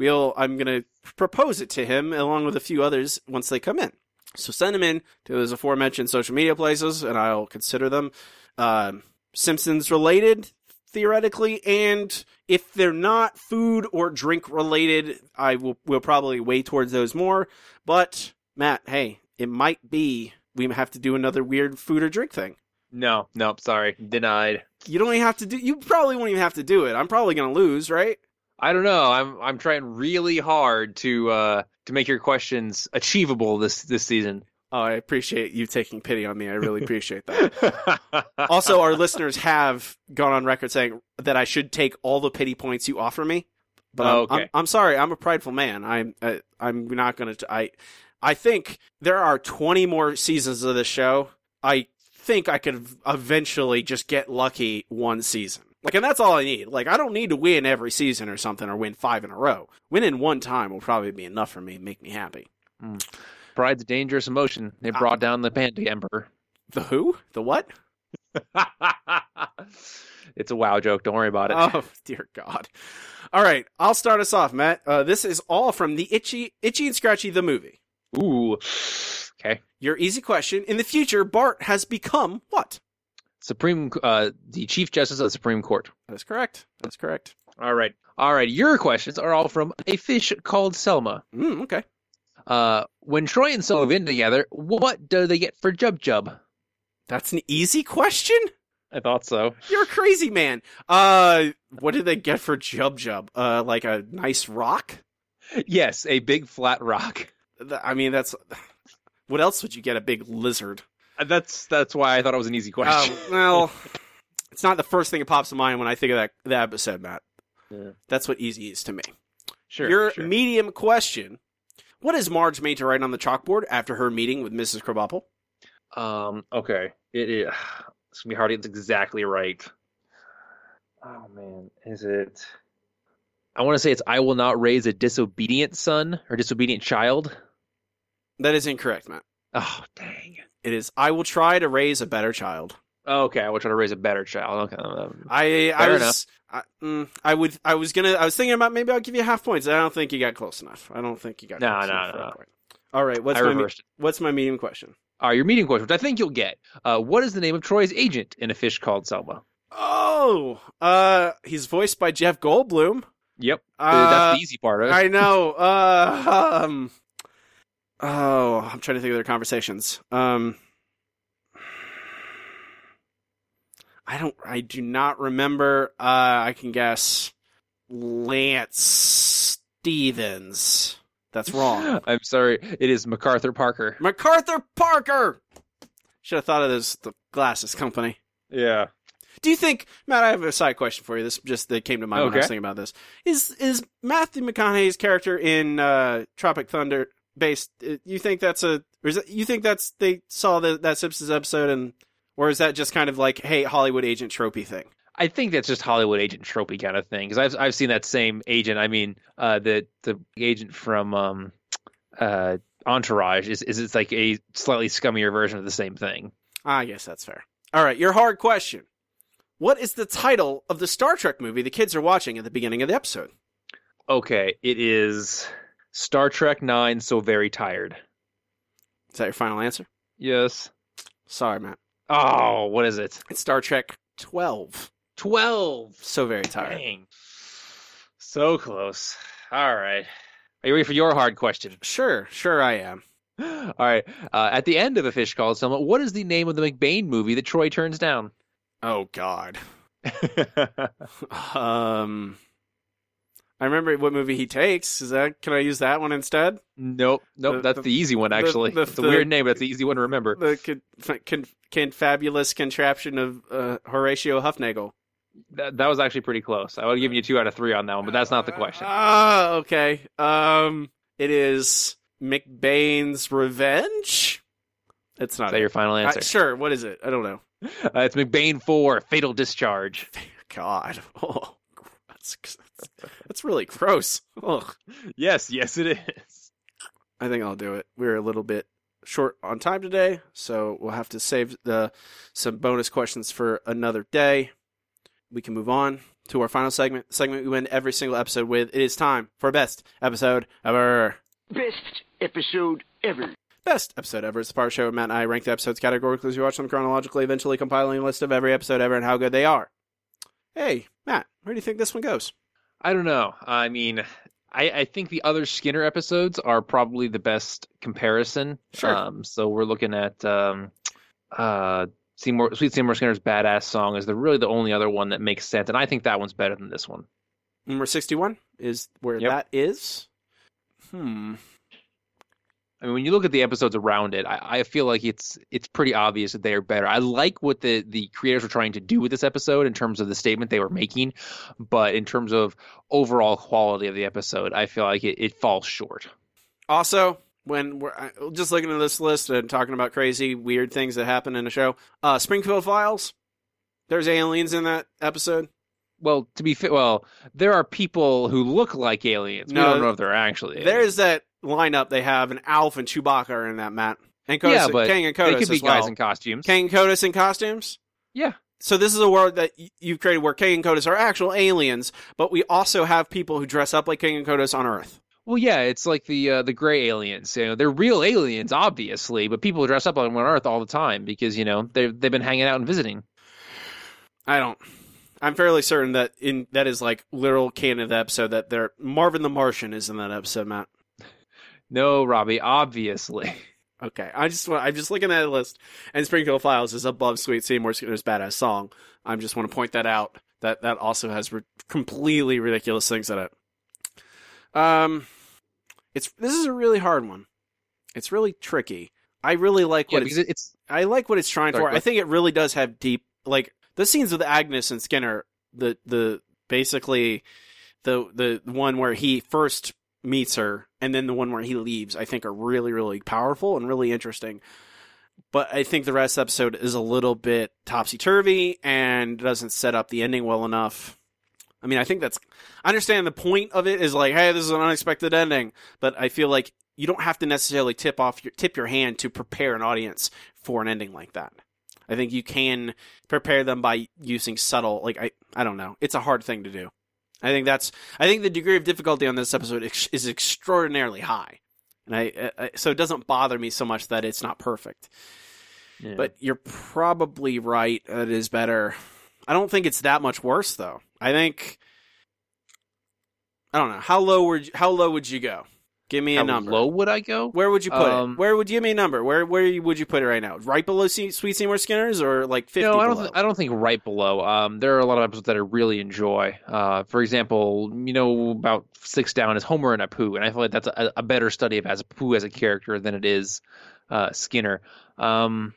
we'll, I'm gonna propose it to him along with a few others once they come in. So send them in to those aforementioned social media places, and I'll consider them um Simpsons related, theoretically. And if they're not food or drink related, I will will probably weigh towards those more. But Matt, hey, it might be we have to do another weird food or drink thing. No, nope, sorry, denied. You don't even have to do. You probably won't even have to do it. I'm probably gonna lose, right? I don't know. I'm I'm trying really hard to uh to make your questions achievable this this season. Oh, I appreciate you taking pity on me. I really appreciate that. also, our listeners have gone on record saying that I should take all the pity points you offer me. But I'm, Oh, okay. I'm, I'm sorry. I'm a prideful man. I'm uh, I'm not going to. I I think there are 20 more seasons of this show. I think I could eventually just get lucky one season. Like, and that's all I need. Like, I don't need to win every season or something or win five in a row. Winning one time will probably be enough for me and make me happy. Pride's a dangerous emotion. It brought down the Panda Emperor. The who? The what? It's a wow joke. Don't worry about it. Oh dear God! All right, I'll start us off, Matt. Uh, this is all from the Itchy, Itchy and Scratchy the movie. Ooh, okay. Your easy question: In the future, Bart has become what? Supreme, uh, the Chief Justice of the Supreme Court. That's correct. That's correct. All right, all right. Your questions are all from a fish called Selma. Mm, okay. Uh, when Troy and Selma been together, what do they get for Jub Jub? That's an easy question. I thought so. You're a crazy man. Uh, what did they get for Jub Jub? Uh, like a nice rock? Yes, a big flat rock. I mean, that's. What else would you get? A big lizard? Uh, That's that's why I thought it was an easy question. Oh, well, it's not the first thing that pops to mind when I think of that, that episode, Matt. Yeah. That's what easy is to me. Sure. Your sure. medium question. What is Marge made to write on the chalkboard after her meeting with Mrs. Krabappel? Um. Okay. It is. It's gonna be hard to get exactly right. Oh man, is it? I want to say it's "I will not raise a disobedient son or disobedient child." That is incorrect, Matt. Oh dang. It is I will try to raise a better child. Okay, I will try to raise a better child. Okay. um, I I was I, mm, I would I was gonna I was thinking about maybe I'll give you half points. I don't think you got close enough. I don't think you got No, close no, enough no. All right, what's I my me- what's my medium question? All right, your medium question, which I think you'll get. Uh, what is the name of Troy's agent in A Fish Called Selma? Oh, uh, he's voiced by Jeff Goldblum. Yep, Uh, that's the easy part. Right? I know. Uh, um, oh, I'm trying to think of their conversations. Um, I don't. I do not remember. Uh, I can guess Lance Stevens. That's wrong. I'm sorry. It is MacArthur Parker. MacArthur Parker. Should have thought of this. The glasses company. Yeah. Do you think, Matt? I have a side question for you. This just that came to mind when I was Okay. thinking about this. Is is Matthew McConaughey's character in uh, Tropic Thunder based? uh, You think that's a? Or is it, you think that's they saw the, that Simpsons episode and, or is that just kind of like, hey, Hollywood agent tropey thing? I think that's just Hollywood agent tropey kind of thing because I've I've seen that same agent. I mean, uh, the the agent from um, uh, Entourage is is it's like a slightly scummier version of the same thing. I guess that's fair. All right, your hard question. What is the title of the Star Trek movie the kids are watching at the beginning of the episode? Okay, it is Star Trek Nine. So very tired. Is that your final answer? Yes. Sorry, Matt. Oh, what is it? It's Star Trek 12. Twelve. So very tired. Dang. So close. All right. Are you ready for your hard question? Sure, sure I am. All right. Uh, at the end of A Fish Called Selma, what is the name of the McBain movie that Troy turns down? Oh God. um, I remember what movie he takes. Is that? Can I use that one instead? Nope. Nope. The- that's the- the, easy one, actually. the- it's a weird name, but it's the easy one to remember. The con, con, confabulous contraption of uh, Horatio Hufnagel. That, that was actually pretty close. I would have given you two out of three on that one, but that's not the question. Ah, okay. Um, it is McBain's Revenge. It's not Is that it. your final Uh, answer? sure. What is it? I don't know. Uh, it's McBain 4, Fatal Discharge. God. Oh, that's that's really gross. Ugh. Yes, yes, it is. I think I'll do it. We're a little bit short on time today, so we'll have to save the some bonus questions for another day. We can move on to our final segment. Segment we end every single episode with. It is time for best episode ever. Best episode ever. Best episode ever. It's the part of the show where Matt and I rank the episodes categorically as we watch them chronologically, eventually compiling a list of every episode ever and how good they are. Hey, Matt, where do you think this one goes? I don't know. I mean, I, I think the other Skinner episodes are probably the best comparison. Sure. Um, so we're looking at um, uh, Seymour, Sweet Seymour Skinner's "Badass Song" is the really the only other one that makes sense, and I think that one's better than this one. Number 61 is where Yep. that is. Hmm. I mean, when you look at the episodes around it, I, I feel like it's it's pretty obvious that they are better. I like what the the creators were trying to do with this episode in terms of the statement they were making, but in terms of overall quality of the episode, I feel like it, it falls short. Also, when we're just looking at this list and talking about crazy, weird things that happen in a show, uh, Springfield Files, there's aliens in that episode. Well, to be fit, well, there are people who look like aliens. No, we don't know if they're actually. aliens. There's that lineup they have, and Alf and Chewbacca are in that, Matt. And Kodos, yeah, but Kang and they could be well. guys in costumes. Kang and Kodos in costumes? Yeah. So this is a world that you've created where Kang and Kodos are actual aliens, but we also have people who dress up like Kang and Kodos on Earth. Well, yeah, it's like the uh, the gray aliens. You know, they're real aliens, obviously, but people dress up on Earth all the time because you know they they've been hanging out and visiting. I don't. I'm fairly certain that in that is like literal canon of the episode that there Marvin the Martian is in that episode, Matt. No, Robbie, obviously. Okay, I just want, I'm just looking at the list, and Springfield Files is above Sweet Seymour Skinner's badass song. I just want to point that out. That that also has re- completely ridiculous things in it. Um, it's this is a really hard one. It's really tricky. I really like Yeah, what it's, it's I like what it's trying Sorry, for. I think it really does have deep like the scenes with Agnes and Skinner. The the basically the the one where he first meets her and then the one where he leaves. I think are really really powerful and really interesting. But I think the rest the episode is a little bit topsy turvy and doesn't set up the ending well enough. I mean, I think that's. I understand the point of it is like, hey, this is an unexpected ending, but I feel like you don't have to necessarily tip off your tip your hand to prepare an audience for an ending like that. I think you can prepare them by using subtle, like I, I don't know. It's a hard thing to do. I think that's. I think the degree of difficulty on this episode is extraordinarily high, and I, I so it doesn't bother me so much that it's not perfect. Yeah. But you're probably right. It is better. I don't think it's that much worse though. I think I don't know how low would you, how low would you go? Give me a how number. low would I go? Where would you put Um, it? Where would you give me a number? Where where would you put it right now? Right below Se- Sweet Seymour Skinner's or like fifty? No, I don't. Th- I don't think right below. Um, there are a lot of episodes that I really enjoy. Uh, for example, you know about six down is Homer and Apu, and I feel like that's a, a better study of as Apu as a character than it is uh, Skinner. Um,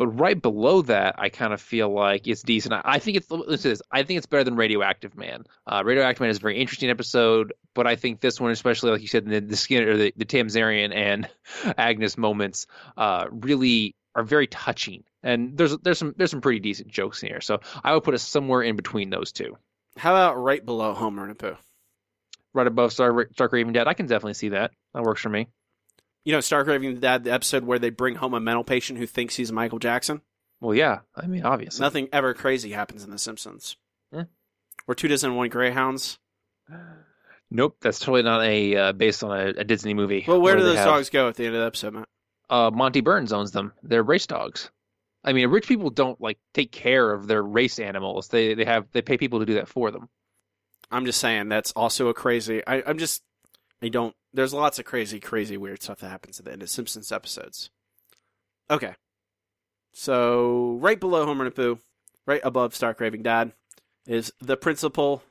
but right below that, I kind of feel like it's decent. I, I think it's let's say this. I think it's better than Radioactive Man. Uh, Radioactive Man is a very interesting episode, but I think this one, especially like you said, the, the Skinner, or the, the Tamzarian and Agnes moments, uh, really are very touching. And there's there's some there's some pretty decent jokes in here. So I would put it somewhere in between those two. How about right below Homer and Apu? Right above Star Stark Raving Dad. I can definitely see that. That works for me. You know, the Dad, the episode where they bring home a mental patient who thinks he's Michael Jackson. Well, yeah. I mean, obviously. Nothing ever crazy happens in The Simpsons. Or two dozen and one greyhounds. Nope, that's totally not a uh, based on a, a Disney movie. Well, where do they those have- dogs go at the end of the episode, Matt? Uh, Monty Burns owns them. They're race dogs. I mean, rich people don't like take care of their race animals. They they have they pay people to do that for them. I'm just saying that's also a crazy. I, I'm just. I don't. There's lots of crazy, crazy, weird stuff that happens at the end of Simpsons episodes. Okay. So right below Homer and Apu, right above Stark Raving Dad, is the principal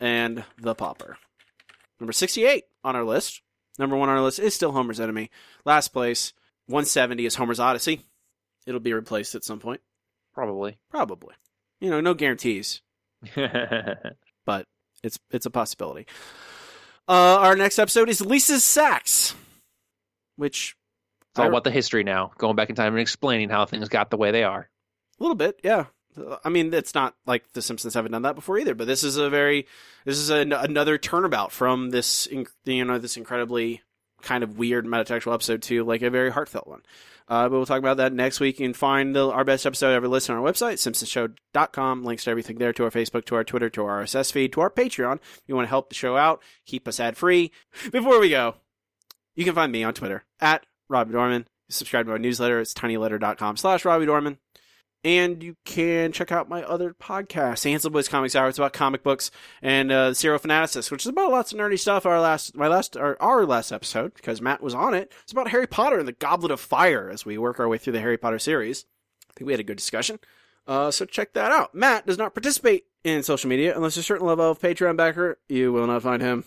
and the pauper. Number 68 on our list. Number one on our list is still Homer's Enemy. Last place, 170 is Homer's Odyssey. It'll be replaced at some point. Probably. Probably. You know, no guarantees, but it's it's a possibility. Uh, our next episode is Lisa's Sax, which It's all I- about the history now, going back in time and explaining how things got the way they are. A little bit, yeah. I mean, it's not like The Simpsons haven't done that before either, but this is a very, this is an, another turnabout from this, you know, this incredibly kind of weird metatextual episode to like a very heartfelt one. Uh, but we'll talk about that next week. You can find the, our best episode ever listed on our website, simpsonshow.com. Links to everything there, to our Facebook, to our Twitter, to our RSS feed, to our Patreon. If you want to help the show out, keep us ad free. Before we go, you can find me on Twitter at Robbie Dorman. Subscribe to our newsletter. It's tinyletter.com slash Robbie Dorman. And you can check out my other podcast, Hansel Boys Comics Hour. It's about comic books and uh, Serial Fanaticist, which is about lots of nerdy stuff. Our last, my last, our, our last episode, because Matt was on it, it's about Harry Potter and the Goblet of Fire as we work our way through the Harry Potter series. I think we had a good discussion. Uh, so check that out. Matt does not participate in social media unless a certain level of Patreon backer. You will not find him.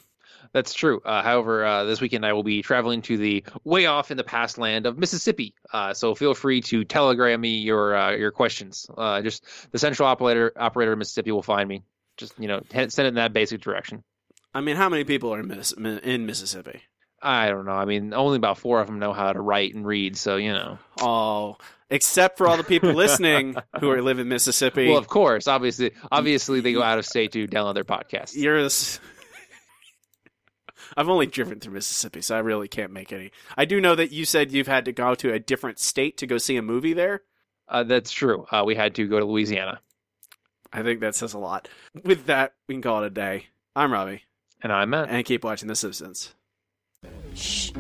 That's true. Uh, however, uh, this weekend I will be traveling to the way off in the past land of Mississippi. Uh, so feel free to telegram me your uh, your questions. Uh, just the central operator operator of Mississippi will find me. Just you know, send it in that basic direction. I mean, how many people are in, Miss- in Mississippi? I don't know. I mean, only about four of them know how to write and read. So you know. Oh, except for all the people listening who are live in Mississippi. Well, of course, obviously, obviously they go out of state to download their podcasts. You're. this- I've only driven through Mississippi, so I really can't make any. I do know that you said you've had to go to a different state to go see a movie there. Uh, that's true. Uh, we had to go to Louisiana. I think that says a lot. With that, we can call it a day. I'm Robbie. And I'm Matt. And keep watching The Simpsons. Shh.